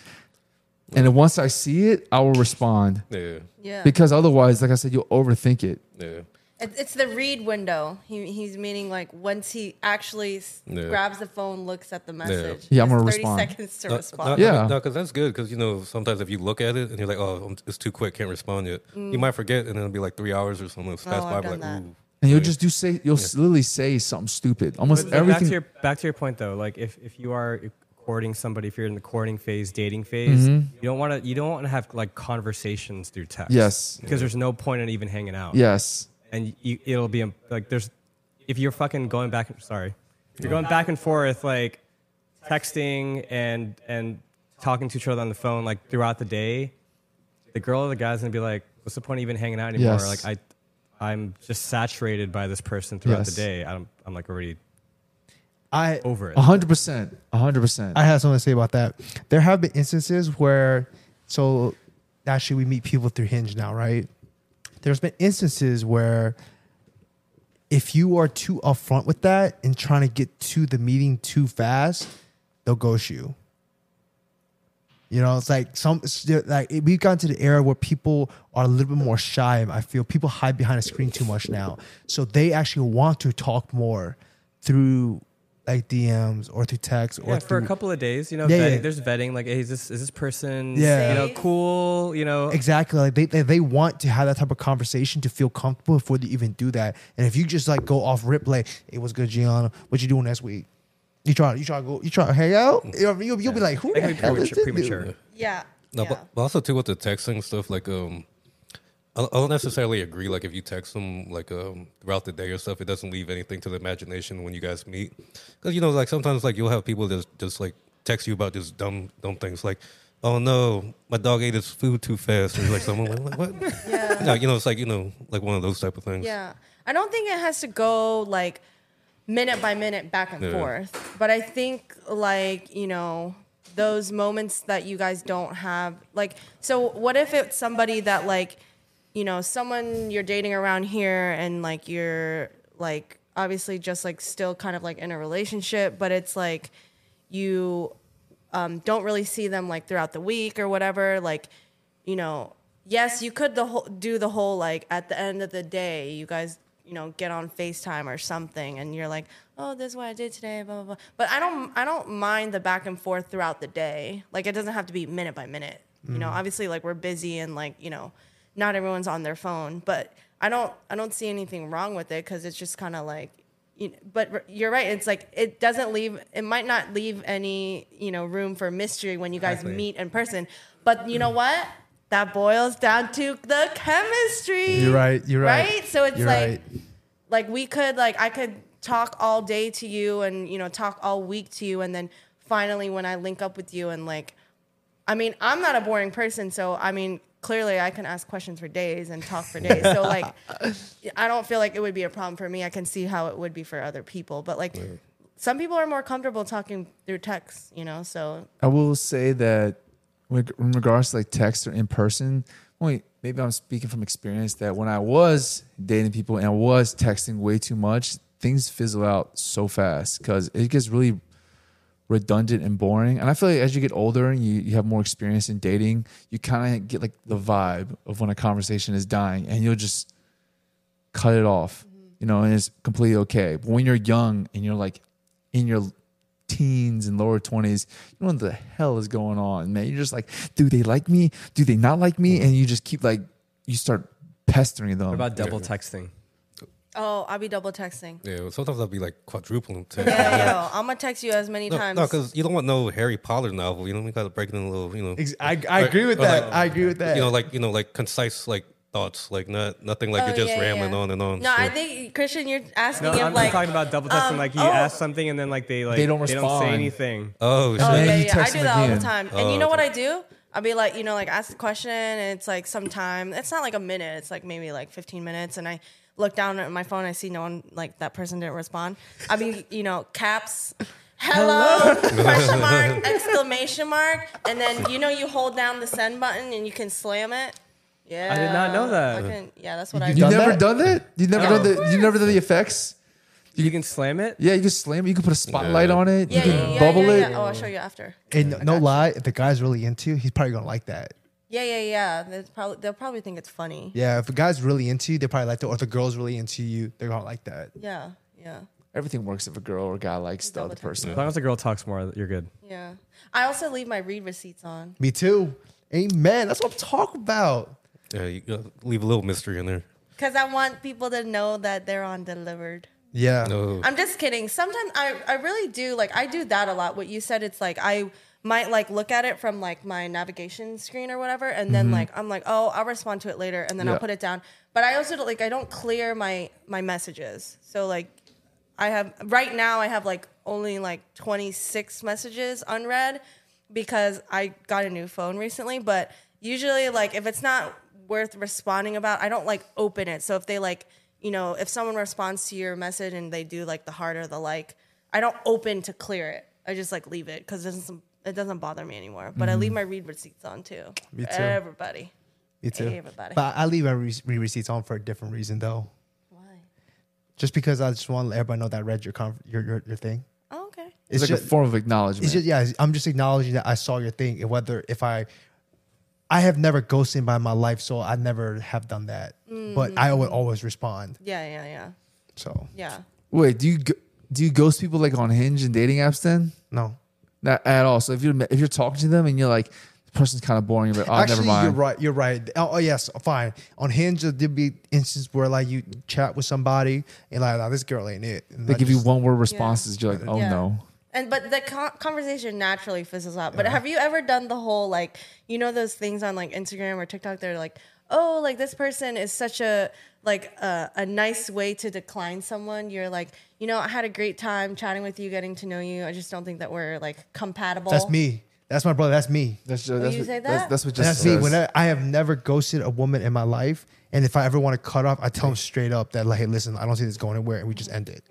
And then once I see it, I will respond yeah, Yeah. because otherwise, like I said, you'll overthink it. yeah. It's the read window. He, he's meaning like once he actually Yeah. grabs the phone, looks at the message. Yeah, I'm he gonna 30 respond. seconds to No, respond. No, Yeah. no, because that's good. Because you know, sometimes if you look at it and you're like, "Oh, it's too quick, can't respond yet," you mm. might forget, and then it'll be like three hours or something. It's Oh, pass I've by, done like, that. ooh. And you'll just do say you'll literally say something stupid. Almost But back everything. to your back to your point though, like if, if you are courting somebody, if you're in the courting phase, dating phase, mm-hmm. you don't want to you don't want to have like conversations through text. Yes. because there's no point in even hanging out. yes. and you, it'll be like there's if you're fucking going back. Sorry, if you're going back and forth like texting and and talking to each other on the phone like throughout the day, the girl or the guy's gonna be like, "What's the point of even hanging out anymore?" Yes. Like I, I'm just saturated by this person throughout Yes. the day. I'm I'm like already I over it. A hundred percent. A hundred percent. I have something to say about that. There have been instances where, so actually, we meet people through Hinge now, right? There's been instances where if you are too upfront with that and trying to get to the meeting too fast, they'll ghost you. You know, it's like some like we've gotten to the era where people are a little bit more shy. I feel people hide behind a screen too much now, so they actually want to talk more through like DMs or through text or Yeah, for a couple of days, you know, Yeah, vetting, yeah. there's vetting. Like, hey, is this is this person, Yeah. you know, cool, you know, Exactly. Like they, they they want to have that type of conversation to feel comfortable before they even do that. And if you just like go off rip like, "Hey, what's good, Gianna? What you doing next week? You try you try to go you try to hang out? You'll, you'll, you'll be like, who That the can be hell is premature. this premature. dude? Yeah. No, yeah. but, but also too with the texting stuff, like um, I I don't necessarily agree. Like if you text them like um throughout the day or stuff, it doesn't leave anything to the imagination when you guys meet. Because you know, like sometimes like you'll have people just just like text you about just dumb dumb things like. Oh no, my dog ate his food too fast. Or like someone like what? Yeah. No, you know, it's like you know, like one of those type of things. Yeah. I don't think it has to go like minute by minute back and Yeah. forth. But I think like, you know, those moments that you guys don't have like so what if it's somebody that like, you know, someone you're dating around here and like you're like obviously just like still kind of like in a relationship, but it's like you um, don't really see them like throughout the week or whatever, like, you know, yes, you could the whole, do the whole like at the end of the day, you guys, you know, get on FaceTime or something, and you're like, oh, this is what I did today, blah blah blah. But I don't, I don't mind the back and forth throughout the day. Like it doesn't have to be minute by minute. You know, mm-hmm. obviously, like we're busy and like you know, not everyone's on their phone, but I don't, I don't see anything wrong with it because it's just kind of like you know, but you're right. It's like it doesn't leave. It might not leave any you know room for mystery when you guys Exactly. meet in person. But you know what? That boils down to the chemistry. You're right. You're right. Right. So it's You're like right. like we could like I could talk all day to you and you know talk all week to you and then finally when I link up with you and like I mean I'm not a boring person so I mean clearly I can ask questions for days and talk for days so like I don't feel like it would be a problem for me I can see how it would be for other people but like some people are more comfortable talking through text you know so I will say that in regards to like text or in person, wait, maybe I'm speaking from experience that when I was dating people and I was texting way too much, things fizzle out so fast because it gets really redundant and boring. And I feel like as you get older and you, you have more experience in dating, you kind of get like the vibe of when a conversation is dying and you'll just cut it off, mm-hmm. you know, and it's completely okay. But when you're young and you're like in your teens and lower 20s, you know what the hell is going on, man. You're just like, do they like me? Do they not like me? And you just keep like, you start pestering them. What about double texting? oh I'll be double texting Yeah, sometimes I'll be like quadrupling text. yeah yo I'm gonna text you as many No, times because you don't want no Harry Potter novel. You know, we got to break it in a little, you know, Ex- I, I agree with Or that. like- I agree with that. you know, like you know, like concise like thoughts, like not nothing like Oh, you're just yeah, rambling yeah. on and on. no so. I think Christian you're asking No, if I'm, like talking about double texting. um, like you oh. ask something and then like they like They don't They don't respond. say anything. Oh, Oh shit. then yeah, you yeah. I do them that all the time. And Oh, you know what I do? I'll be like, you know, like ask the question and it's like some time. It's not like a minute. It's like maybe like 15 minutes. And I look down at my phone. I see no one, like that person didn't respond. I'll be, you know, caps. Hello, question mark, exclamation mark, and then you know you hold down the send button and you can slam it. Yeah, I did not know that. I can- yeah, that's what I You do. You done never that? done that? You never No. done the you never done the effects? You can slam it. Yeah, you can slam it. You can put a spotlight Yeah. on it. Yeah, you yeah, can yeah, bubble yeah, it. yeah. Oh, I'll show you after. And I no lie, if the guy's really into, you, he's probably gonna like that. Yeah, yeah, yeah. They'll probably they'll probably think it's funny. Yeah, if a guy's really into you, they probably like that. Or if the girl's really into you, they're gonna like that. Yeah, yeah, Everything works if a girl or guy likes the Double other tap. person. As long as the girl talks more, you're good. yeah. I also leave my read receipts on. Me too. Amen. That's what I'm talking about. Yeah, you gotta leave a little mystery in there. Because I want people to know that they're on delivered. Yeah. No. I'm just kidding. Sometimes I, I really do like I do that a lot. What you said, it's like I might like look at it from like my navigation screen or whatever, and then mm-hmm. like I'm like, oh, I'll respond to it later, and then Yeah. I'll put it down. But I also like I don't clear my my messages. So like I have right now I have like only like 26 messages unread because I got a new phone recently. But usually like if it's not worth responding about, I don't like open it. So if they like you know if someone responds to your message and they do like the heart or the like, I don't open to clear it. I just like leave it because it doesn't it doesn't bother me anymore. But I mm-hmm. leave my read receipts on too. Me too. Everybody. Me too. Hey, everybody. But I leave my re- re- receipts on for a different reason though. Why? Just because I just want to let everybody know that I read your conf- your, your your thing. Oh, okay. It's, like just, a form of acknowledgement. It's just yeah. I'm just acknowledging that I saw your thing, and whether if I, I have never ghosted by my life, so I never have done that. But I would mm. always respond. Yeah, yeah, yeah, So yeah. Wait, do you do you ghost people like on Hinge and dating apps then? no. Not at all. So if you're if you're talking to them and you're like, the person's kind of boring, you're like, oh, Actually, never mind. you're right. You're right. Oh, oh, yes, fine. On Hinge, there'd be instances where like you chat with somebody and like, nah, this girl ain't it. And They I give you one word responses. You're like, oh Yeah. no. And but the con conversation naturally fizzles out. But have you ever done the whole like you know those things on like Instagram or TikTok? They're like, oh, like this person is such a like a, a nice way to decline someone. You're like, you know, I had a great time chatting with you, getting to know you. I just don't think that we're like compatible. That's me. That's my brother. That's me. That's oh, just, that's you what, say that? that's what just That's me. When I, I have never ghosted a woman in my life, and if I ever want to cut off, I tell them straight up that like, hey, listen, I don't see this going anywhere, and we just end it.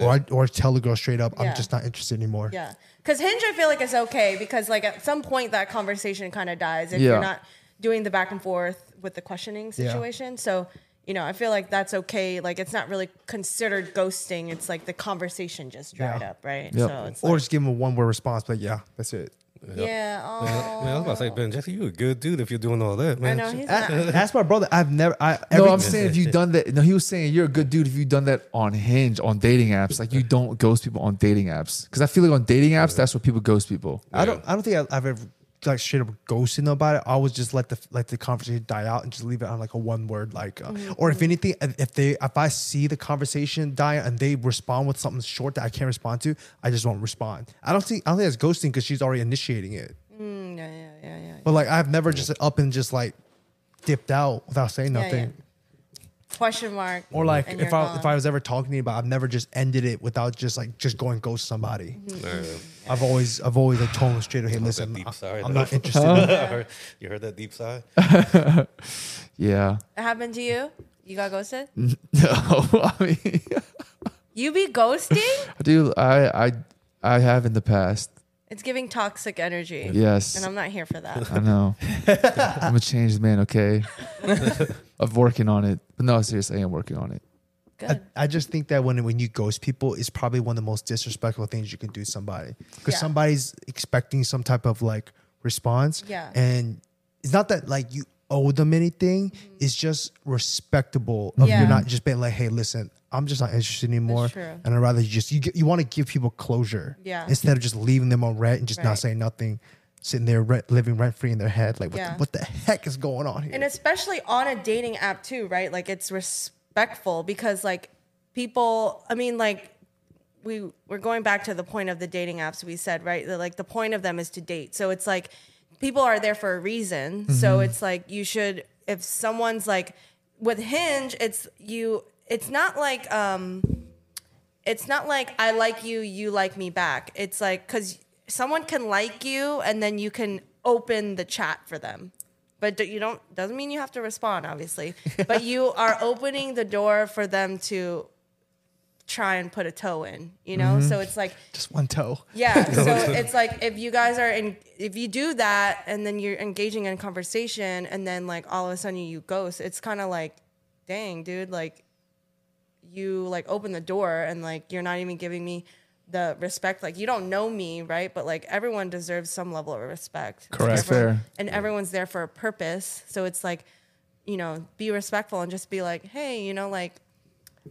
Or I, or tell the girl straight up, Mm-hmm, Yeah. I'm just not interested anymore. Yeah. Because Hinge, I feel like it's okay because like at some point that conversation kind of dies if Yeah. you're not doing the back and forth with the questioning Yeah. situation. So, you know, I feel like that's okay. Like it's not really considered ghosting. It's like the conversation just dried Yeah. up, right? Yep. So it's Or like, just give them a one word response, but yeah, that's it. Yeah. Oh, Man, I was about to say, Ben Jesse, you a good dude if you're doing all that, I man. know he's not. that's my brother. I've never. I no, every- I'm saying if you've done that. No, he was saying you're a good dude if you've done that on Hinge, on dating apps. Like you don't ghost people on dating apps. Because I feel like on dating apps, that's where people ghost people. I don't. I don't think I- I've ever like straight up ghosting about it, I always just let the let the conversation die out and just leave it on like a one word like. Uh, Or if anything, if they if I see the conversation die and they respond with something short that I can't respond to, I just won't respond. I don't think I don't think that's ghosting because she's already initiating it. Mm, yeah, yeah, yeah, yeah. But like I've never just up and just like dipped out without saying Yeah, nothing. yeah. Question mark. Or like if you're I if. I was ever talking to you about, I've never just ended it without just like just going ghost somebody. Mm-hmm. Yeah. I've always I've always like told them straight, hey, listen, deep I- sigh, I'm not interested. I heard- you heard that deep sigh? Yeah. It happened to you? You got ghosted? No, I mean, You be ghosting? dude, I, I, I have in the past. It's giving toxic energy. Yes. And I'm not here for that. I know. I'm a changed man, okay? I'm working on it. But no, seriously, I am working on it. Good. I, I just think that when when you ghost people, it's probably one of the most disrespectful things you can do to somebody because Yeah. somebody's expecting some type of like response. Yeah. and it's not that like you owe them anything. It's just respectable of Mm-hmm. Yeah. you're not just being like, hey, listen, I'm just not interested anymore, and I'd rather you just you get, you want to give people closure. Yeah. instead of just leaving them on read and just Right. not saying nothing. Sitting there rent, living rent free in their head, like what, Yeah. the, what the heck is going on here? and especially on a dating app too, right? Like it's respectful because like people, I mean, like we we're going back to the point of the dating apps we said, right? That like the point of them is to date. So it's like people are there for a reason. So it's like you should if someone's like with Hinge, it's you it's not like um it's not like I like you, you like me back. It's like cuz someone can like you and then you can open the chat for them. But do- you don't doesn't mean you have to respond, obviously. but you are opening the door for them to try and put a toe in, you know? Mm-hmm. So it's like Just one toe. yeah. So it's like if you guys are in, if you do that and then you're engaging in conversation and then like all of a sudden you ghost, it's kind of like, dang, dude, like you like open the door and like you're not even giving me the respect. Like you don't know me, right? But like everyone deserves some level of respect. Correct. Everyone- Fair. And everyone's there for a purpose. So it's like, you know, be respectful and just be like, hey, you know, like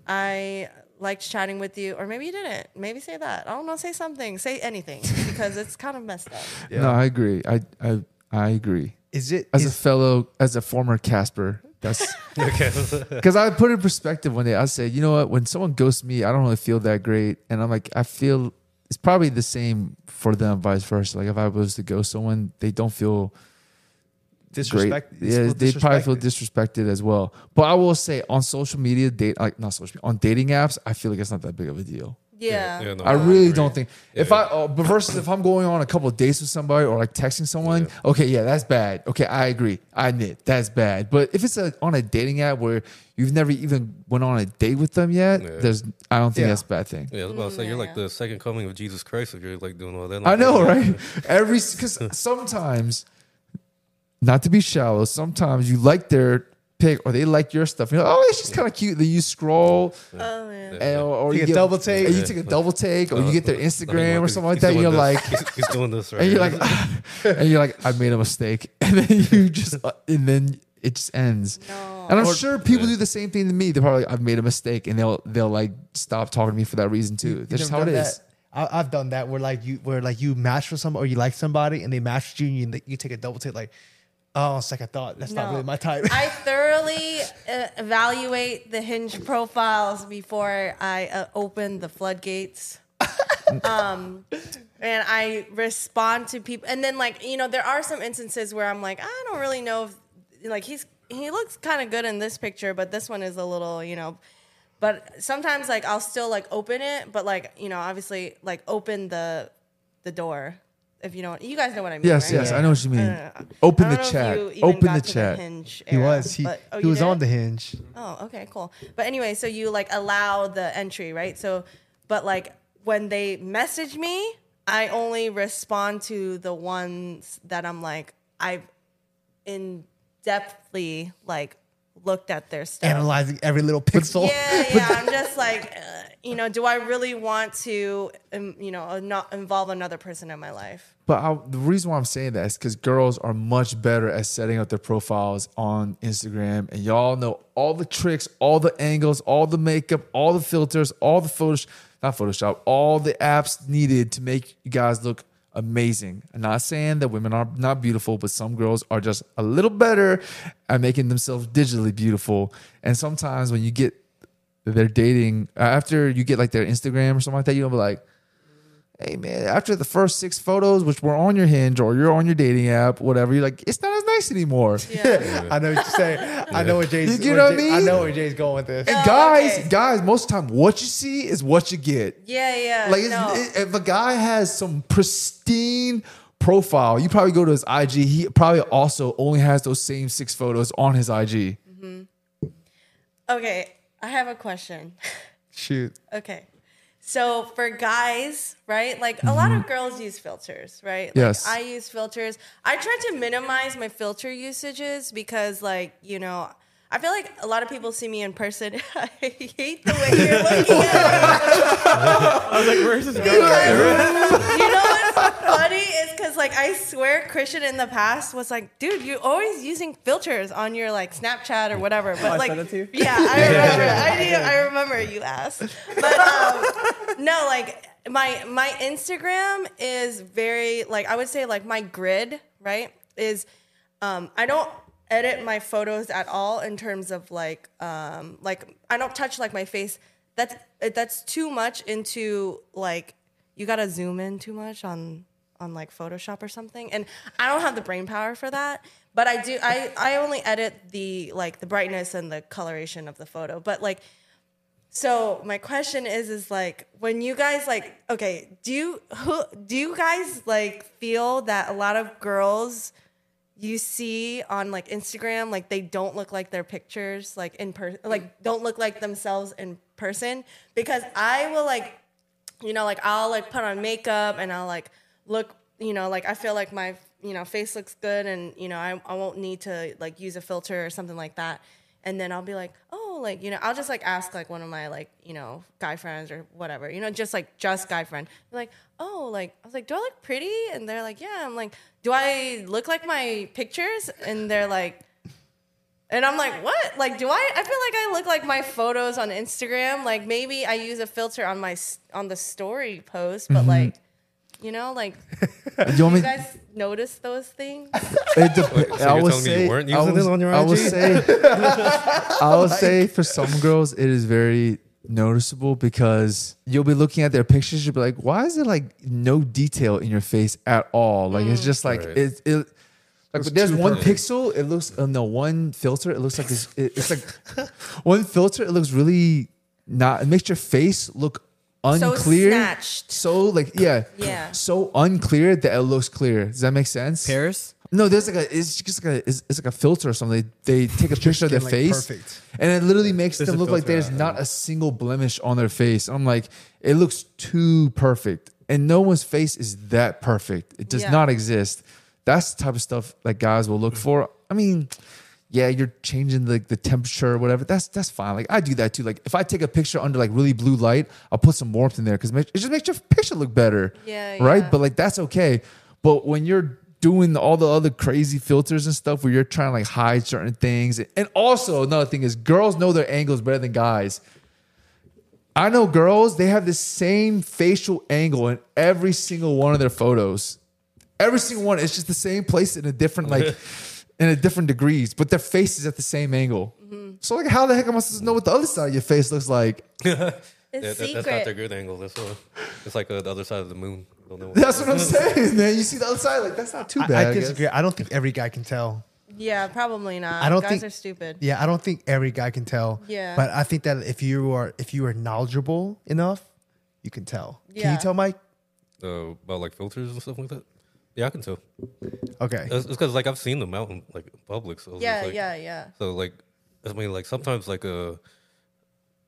I liked chatting with you, or maybe you didn't. Maybe say that. I don't know. Say something. Say anything because it's kind of messed up. Yeah. No, I agree. I I I agree. Is it As a fellow, as a former Casper, that's Okay. because I put it in perspective one day. I say, you know what? When someone ghosts me, I don't really feel that great, and I'm like, I feel it's probably the same for them, vice versa. Like if I was to ghost someone, they don't feel disrespect? great. Yeah, feel they probably feel disrespected. disrespected as well. But I will say on social media, date like not social media, on dating apps, I feel like it's not that big of a deal. Yeah. yeah, no, I I really agree. don't think if I uh, but versus if I'm going on a couple of dates with somebody or like texting someone, okay, yeah, that's bad. Okay, I agree. I admit that's bad. But if it's a, on a dating app where you've never even went on a date with them yet, Yeah. there's I don't think Yeah. that's a bad thing. Yeah, I was about to say you're like the second coming of Jesus Christ if you're like doing all that. I know, right? Every because sometimes, not to be shallow, sometimes you like their pic or they like your stuff. You're like, oh, it's just kind of cute. Then you scroll, Oh man. and, or, or Take you a get, double take. and you take a double take, or you get their Instagram or something like that. And You're this. like, he's, he's doing this right. and you're like, and you're like, I made a mistake, and then you just, uh, and then it just ends. No. And I'm sure people do the same thing to me. They're probably like, I've made a mistake, and they'll they'll like stop talking to me for that reason too. That's just how it done I, I've done that where like you where like you match with somebody or you like somebody and they match with you and you, you take a double take like oh second thought that's not No. really my type. I thoroughly uh, evaluate the hinge profiles before I uh, open the floodgates. um, and I respond to people, and then like you know, there are some instances where I'm like, I don't really know if like he's he looks kind of good in this picture, but this one is a little you know. But sometimes like I'll still like open it, but like you know, obviously like open the the door. If you know, you guys know what I mean. Yes, right? yes, I know what you mean. Uh, Open the don't know if chat. Open the to chat. hinge he was he but- oh, he was did? on the hinge. Oh, okay, cool. But anyway, so you like allow the entry, right? So, but like when they message me, I only respond to the ones that I'm like I've in depthly like looked at their stuff. Analyzing every little pixel. Yeah, yeah. I'm just like, uh, you know, do I really want to, um, you know, uh, not involve another person in my life? But I, the reason why I'm saying that is because girls are much better at setting up their profiles on Instagram, and y'all know all the tricks, all the angles, all the makeup, all the filters, all the Photoshop, not Photoshop, all the apps needed to make you guys look amazing. I'm not saying that women are not beautiful, but some girls are just a little better at making themselves digitally beautiful. And sometimes when you get they're dating uh, after you get like their Instagram or something like that, you'll be like, hey man, after the first six photos, which were on your hinge or you're on your dating app, whatever, you're like, it's not as nice anymore. Yeah. I know what you're saying. I know what Jay's. You get where what I Jay- mean? know where Jay's going with this. Oh, and Oh, guys, okay. guys, most of the time, what you see is what you get. Yeah, yeah. Like, it's, no. it- if a guy has some pristine profile, you probably go to his IG. He probably also only has those same six photos on his IG. Mm-hmm. okay, I have a question. Shoot. Okay. So for guys, right? Like a lot of girls use filters, right? Like Mm-hmm. Yes. I use filters. I try to minimize my filter usages because like, you know, I feel like a lot of people see me in person. I hate the way you're looking at me. I was like, where's this me. going? Because, you know what's funny is because like I swear Christian in the past was like, dude, you're always using filters on your like Snapchat or whatever. But I like, sent it to you? yeah, I remember. I knew. I remember you asked. But um, no, like my my Instagram is very like I would say like my grid right is um, I don't edit my photos at all in terms of like um, like I don't touch like my face. That's that's too much into like you gotta zoom in too much on on like Photoshop or something, and I don't have the brain power for that. But I do. I I only edit the like the brightness and the coloration of the photo. But like So my question is, is like when you guys like, okay, do you who do you guys like feel that a lot of girls you see on like Instagram, like they don't look like their pictures, like in person, like don't look like themselves in person? Because I will like, you know, like I'll like put on makeup and I'll like look, you know, like I feel like my you know face looks good and you know I I won't need to like use a filter or something like that and then I'll be like, oh, like you know, I'll just like ask like one of my like you know guy friends or whatever, you know, just like just guy friend. They're like, oh, like I was like, do I look pretty? And they're like, yeah. I'm like, do I look like my pictures? And they're like. And I'm like, what? Like, do I? I feel like I look like my photos on Instagram. Like, maybe I use a filter on my on the story post, but mm-hmm. like, you know, like, You do want you guys notice those things? It dep- Wait, so I you're would telling me you weren't I using would- it on your I would IG? say, I would say for some girls it is very noticeable because you'll be looking at their pictures, you'll be like, why is there like no detail in your face at all? Like it's just like Right. it. it like It's there's one perfect. pixel, it looks uh, no one filter. It looks like it's, it- it's like one filter. It looks really not. It makes your face look unclear. snatched. So like yeah, Yeah. so unclear that it looks clear. Does that make sense? Paris? No, there's like a it's just like a it's, it's like a filter or something. They, they take a picture of their like, face, perfect. and it literally makes There's them look like there's yeah. not a single blemish on their face. I'm like, it looks too perfect, and no one's face is that perfect. It does Yeah. not exist. That's the type of stuff like guys will look for. I mean, yeah, you're changing the the temperature or whatever. That's that's fine. Like I do that too. Like if I take a picture under like really blue light, I'll put some warmth in there because it just makes your picture look better. Yeah, Right. yeah. But like that's okay. But when you're doing all the other crazy filters and stuff where you're trying to like hide certain things, and also another thing is girls know their angles better than guys. I know girls, they have the same facial angle in every single one of their photos. Every single one. It's just the same place in a different, like, in a different degrees, but their face is at the same angle. Mm-hmm. So, like, how the heck am I supposed to know what the other side of your face looks like? It's Yeah, that, secret. that's not their good angle. That's uh, it's like uh, the other side of the moon. You. That's what I'm saying, man. You see the other side, like, that's not too bad. I I disagree. I don't think every guy can tell. Yeah, probably not. I don't Guys think- are stupid. Yeah, I don't think every guy can tell. Yeah. But I think that if you are if you are knowledgeable enough, you can tell. Yeah. Can you tell, Mike? Uh, about like filters and stuff like that. Yeah, I can tell. Okay. It's because like I've seen them out in like public. So Yeah, like, yeah, yeah. So like, I mean, like sometimes like a,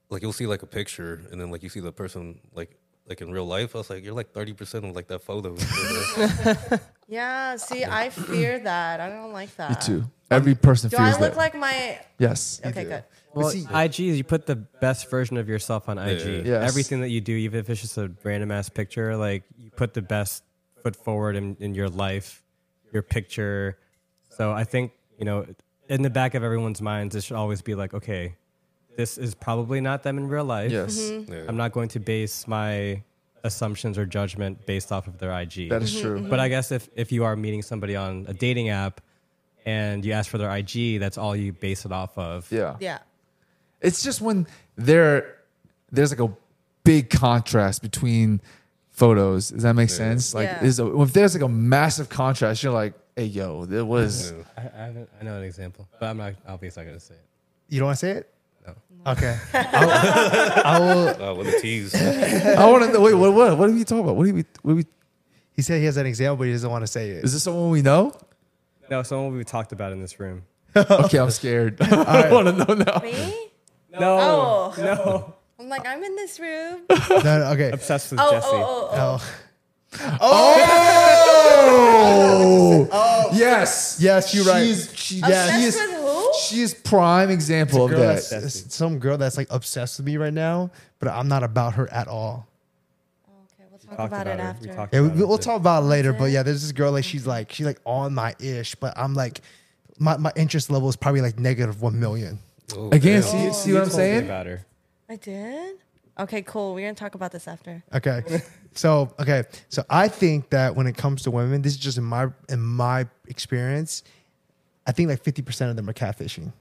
like you'll see like a picture and then like you see the person like like in real life. I was like, you're like thirty percent of like that photo. Yeah, see, I fear that. I don't like that. Me too. Every person Do fears I look that. like my. yes. Okay, good. Well, see- IG is you put the best version of yourself on IG. Yes. Everything that you do, even if it's just a random ass picture, like you put the best foot forward in, in your life, your picture. So I think, you know, in the back of everyone's minds, it should always be like, okay, this is probably not them in real life. Yes. Mm-hmm. Yeah. I'm not going to base my assumptions or judgment based off of their IG. That is true. But I guess if, if you are meeting somebody on a dating app and you ask for their IG, that's all you base it off of. Yeah. Yeah. It's just when there there's like a big contrast between photos. Does that make sense? Like Yeah. there's a, if there's like a massive contrast, you're like, hey yo, there was I, I, I know an example, but I'm not obviously not going to say it. You don't want to say it? No. Okay. I will, I will. Uh, with the tease. I want to know. Wait, what? What? What are we talking about? What are we? What are we? He said he has an example, but he doesn't want to say it. Is this someone we know? No, someone we talked about in this room. Okay, I'm scared. I want to know now. Me? No, Oh. no. I'm like, I'm in this room. No, no, okay. Obsessed with Oh, oh Jesse. oh, oh, oh. Oh. Oh, yes, Yes, you're right. She's, she, Yeah, she Obsessed is. with who? She is prime example of Girl that. some girl that's like obsessed with me right now, but I'm not about her at all. Okay, we'll talk Talked about, it her. after. We talked Yeah, we, about it. we'll talk about it later. But yeah, there's this girl like she's like she's like on my ish, but I'm like my, my interest level is probably like negative one million. Oh, Again, damn. see, see You what I'm saying? about her. I did? Okay, cool. We're going to talk about this after. Okay. so okay. So I think that when it comes to women, this is just in my in my experience, I think like fifty percent of them are catfishing.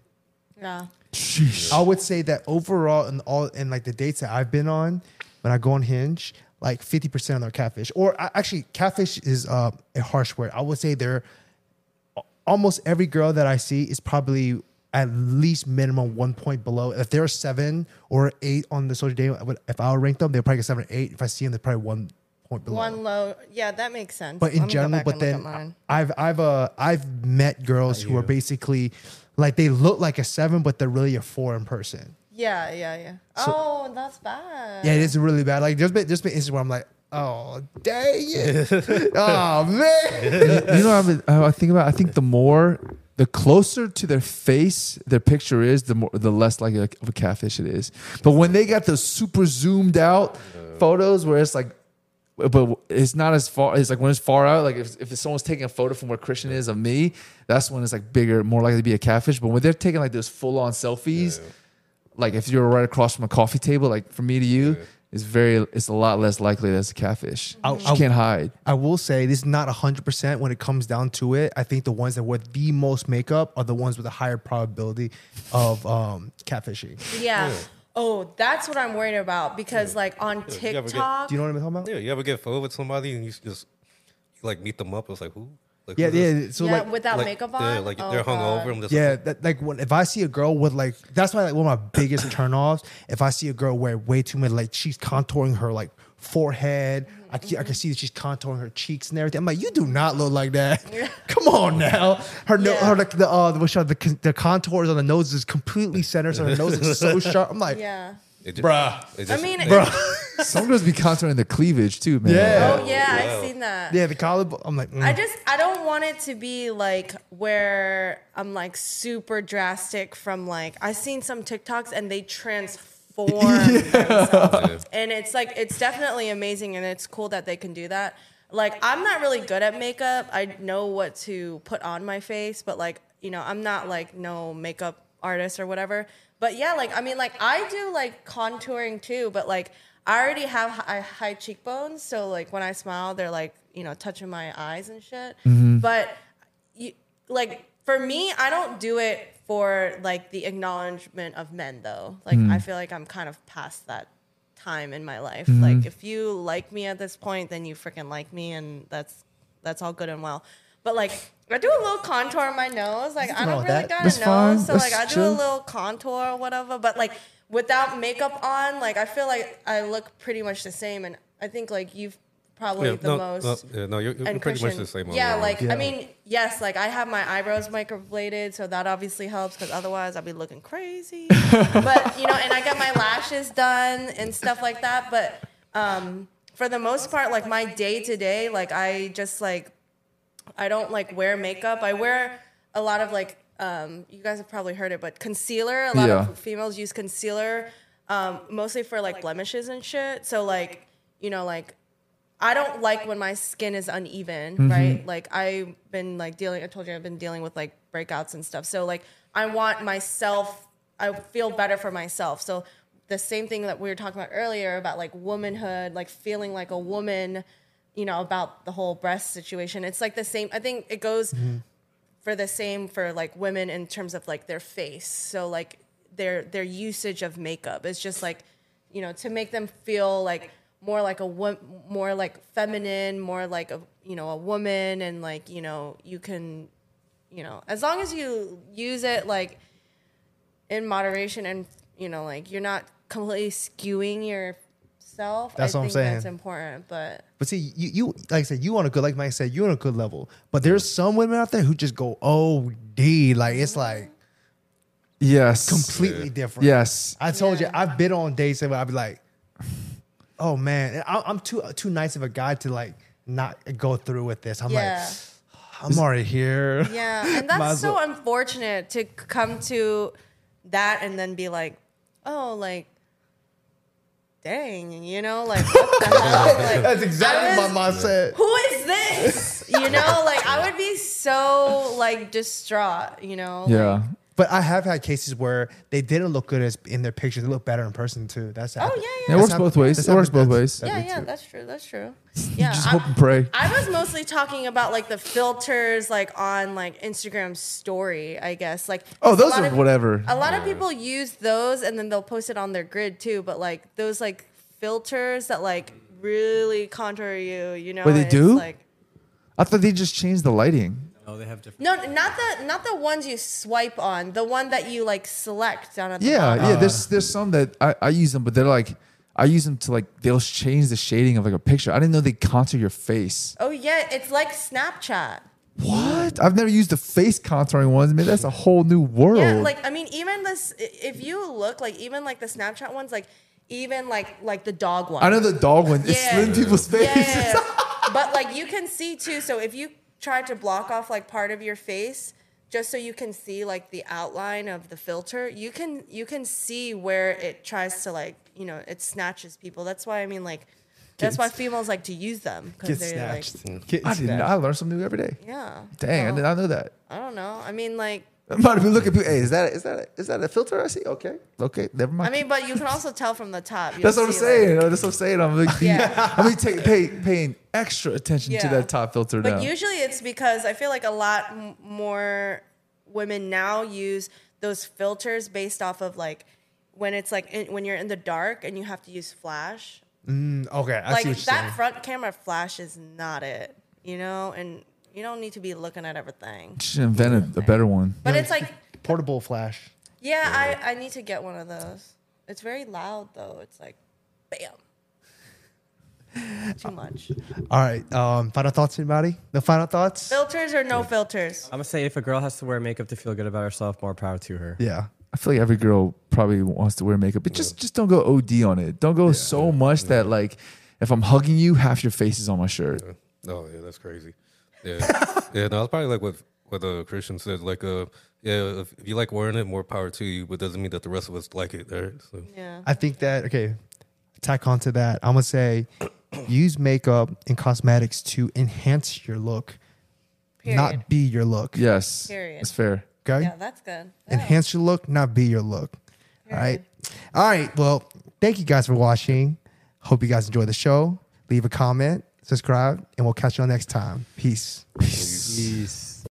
Yeah. Sheesh. I would say that overall in all in like the dates that I've been on, when I go on Hinge, like fifty percent of them are catfish. Or I- actually, catfish is uh, a harsh word. I would say they're almost every girl that I see is probably at least minimum one point below. If they're a seven or eight on the social dating, I would- if I would rank them, they're probably a seven or eight. If I see them, they're probably one point below. One low. Yeah, that makes sense. but in I'm gonna go general, but and look at then. I've I've uh I've met girls who are basically like they look like a seven, but they're really a four in person. Yeah, yeah, yeah. oh, that's bad. Yeah, it is really bad. Like there's been there's been instances where I'm like, oh dang it, oh man. you know I've been- I think about? I think the more, the closer to their face their picture is, the more, the less likely of a catfish it is. But when they got those super zoomed out photos where it's like, but it's not as far. It's like when it's far out. Like if, if someone's taking a photo from where Christian is of me, that's when it's like bigger, more likely to be a catfish. But when they're taking like those full on selfies, like if you're right across from a coffee table, like from me to you, it's very, it's a lot less likely that's a catfish. I'll- you I'll- can't hide. I will say this is not 100% when it comes down to it. I think the ones that wear the most makeup are the ones with a higher probability of um, catfishing. Yeah. Oh, that's what I'm worried about because like on you ever get- TikTok. Do you know what I'm talking about? Yeah, you ever get photo with somebody and you just you like meet them up? It's like who? Like, Yeah, yeah. So yeah, like, without like, makeup on. Yeah, like Oh, they're God. hungover. I'm just yeah, like, that, like when if I see a girl with like that's why like one of my biggest turnoffs. If I see a girl wear way too many, like she's contouring her like forehead. I can, I can see that she's contouring her cheeks and everything. I'm like, you do not look like that. Come on now. Her no, Yeah. her like the uh, the the, the contours on the nose is completely centered, so her nose is so sharp. I'm like, Yeah. It just, bruh. it I just- mean, bruh. Some girls be contouring the cleavage too, man. Yeah. oh yeah, Wow. I've seen that. Yeah, the collarbone. I'm like, mm. I just I don't want it to be like where I'm like super drastic from like I've seen some TikToks and they transform themselves. And it's like it's definitely amazing and it's cool that they can do that. Like I'm not really good at makeup. I know what to put on my face, but like, you know, I'm not like no makeup artist or whatever. But yeah, like I mean like I do like contouring too, but like I already have high, high cheekbones, so like when I smile, they're like you know touching my eyes and shit. Mm-hmm. But you, like for me, I don't do it for like the acknowledgement of men though. Like mm-hmm. I feel like I'm kind of past that time in my life. Mm-hmm. Like if you like me at this point, then you freaking like me, and that's that's all good and well. But like I do a little contour on my nose. Like I don't really that. got That's a nose, fine. so That's like I do chill. a little contour or whatever. But like without makeup on, like I feel like I look pretty much the same. And I think like you've probably yeah, the no, most no, yeah, no, you're, you're and pretty much the same. Yeah, overall. like Yeah. I mean, yes, like I have my eyebrows microbladed, so that obviously helps because otherwise I'd be looking crazy. but you know, and I got my lashes done and stuff like that. But um, for the most part, like my day to day, like I just like I don't like wear makeup. I wear a lot of like um, you guys have probably heard it, but concealer. A lot Yeah. of females use concealer, um, mostly for like blemishes and shit. So like you know like I don't like when my skin is uneven, Mm-hmm. right? Like I've been like dealing. I told you I've been dealing with like breakouts and stuff. So like I want myself. I feel better for myself. So the same thing that we were talking about earlier about like womanhood, like feeling like a woman, you know, about the whole breast situation. It's like the same. I think it goes mm-hmm. for the same for like women in terms of like their face. So like their their usage of makeup is just like, you know, to make them feel like more like a wo- more like feminine, more like a you know a woman, and like you know you can, you know, as long as you use it like in moderation and you know like you're not completely skewing yourself. That's I what I'm think saying. That's important, but. But see, you, you like I said, you on a good like Mike said, you on a good level. But there's some women out there who just go OD, like it's like Yes. completely different. Yes. I told Yeah. you, I've been on dates where I'd be like, oh man, I, I'm too too nice of a guy to like not go through with this. I'm Yeah. like, I'm already here. Yeah, and that's so well. unfortunate to come to that and then be like, oh, like, dang, you know, like, what the hell? Like, That's exactly I what my mom said. who is this? You know, like, I would be so, like, distraught, you know? Yeah. But I have had cases where they didn't look good as in their pictures. They look better in person too. That's Oh, happened. yeah, Yeah, yeah. it works both ways. It works both ways. Yeah, yeah, that's true. That's true. Yeah, Just I- hope and pray. I was mostly talking about like the filters, like on like Instagram story, I guess. Like, Oh, those are of- whatever. A lot of people use those and then they'll post it on their grid too. But like those like filters that like really contour you, you know? Wait, they do? Like, I thought they just changed the lighting. Oh, they have different. No, not the not the ones you swipe on. The one that you like select down at the Yeah, bottom. yeah. There's ah. there's some that I, I use them, but they're like I use them to like they'll change the shading of like a picture. I didn't know they contour your face. Oh yeah, it's like Snapchat. What? I've never used the face contouring ones. Man, that's a whole new world. Yeah, like I mean, even this. If you look like even like the Snapchat ones, like even like like the dog one. I know the dog one. It's Yeah. in people's faces. Yeah, yeah, yeah. but like you can see too. So if you try to block off like part of your face, just so you can see like the outline of the filter, you can you can see where it tries to like you know it snatches people. That's why I mean like that's why females like to use them Get because they're like snatched. Get I didn't. snatched. I learn something new every day. yeah. Dang, I So, did not know that. I don't know. I mean like. I'm about to be looking at people. Hey, is that is that is that a filter I see? Okay, okay, never mind. I mean, but you can also tell from the top. That's what I'm see, like- saying. That's what I'm saying. I'm like, Yeah. I'm take pay, paying extra attention to that top filter But now. usually it's because I feel like a lot m- more women now use those filters based off of like when it's like in, when you're in the dark and you have to use flash. Mm, okay, I like see what you're that saying. front camera flash is not it, you know, and you don't need to be looking at everything. She invented a, a better one. But it's like, Portable flash. yeah, I, I need to get one of those. It's very loud though. It's like, bam. Too much. All right. Um, final thoughts, anybody? No final thoughts? Filters or no filters? I'm gonna say if a girl has to wear makeup to feel good about herself, more power to her. Yeah. I feel like every girl probably wants to wear makeup, but just just don't go OD on it. Don't go so much that like if I'm hugging you, half your face is on my shirt. Oh yeah, that's crazy. Yeah, yeah. No, it's probably like what what uh, Christian said. Like, uh, yeah, if, if you like wearing it, more power to you. But doesn't mean that the rest of us like it. Right? So Yeah. I think that okay. Tack onto that. I'm gonna say, use makeup and cosmetics to enhance your look, Period. not be your look. Yes, Period. that's fair. Okay. Yeah, that's good. Yeah. Enhance your look, not be your look. All right. All right. Well, thank you guys for watching. Hope you guys enjoy the show. Leave a comment, subscribe, and we'll catch you all next time. Peace. Peace.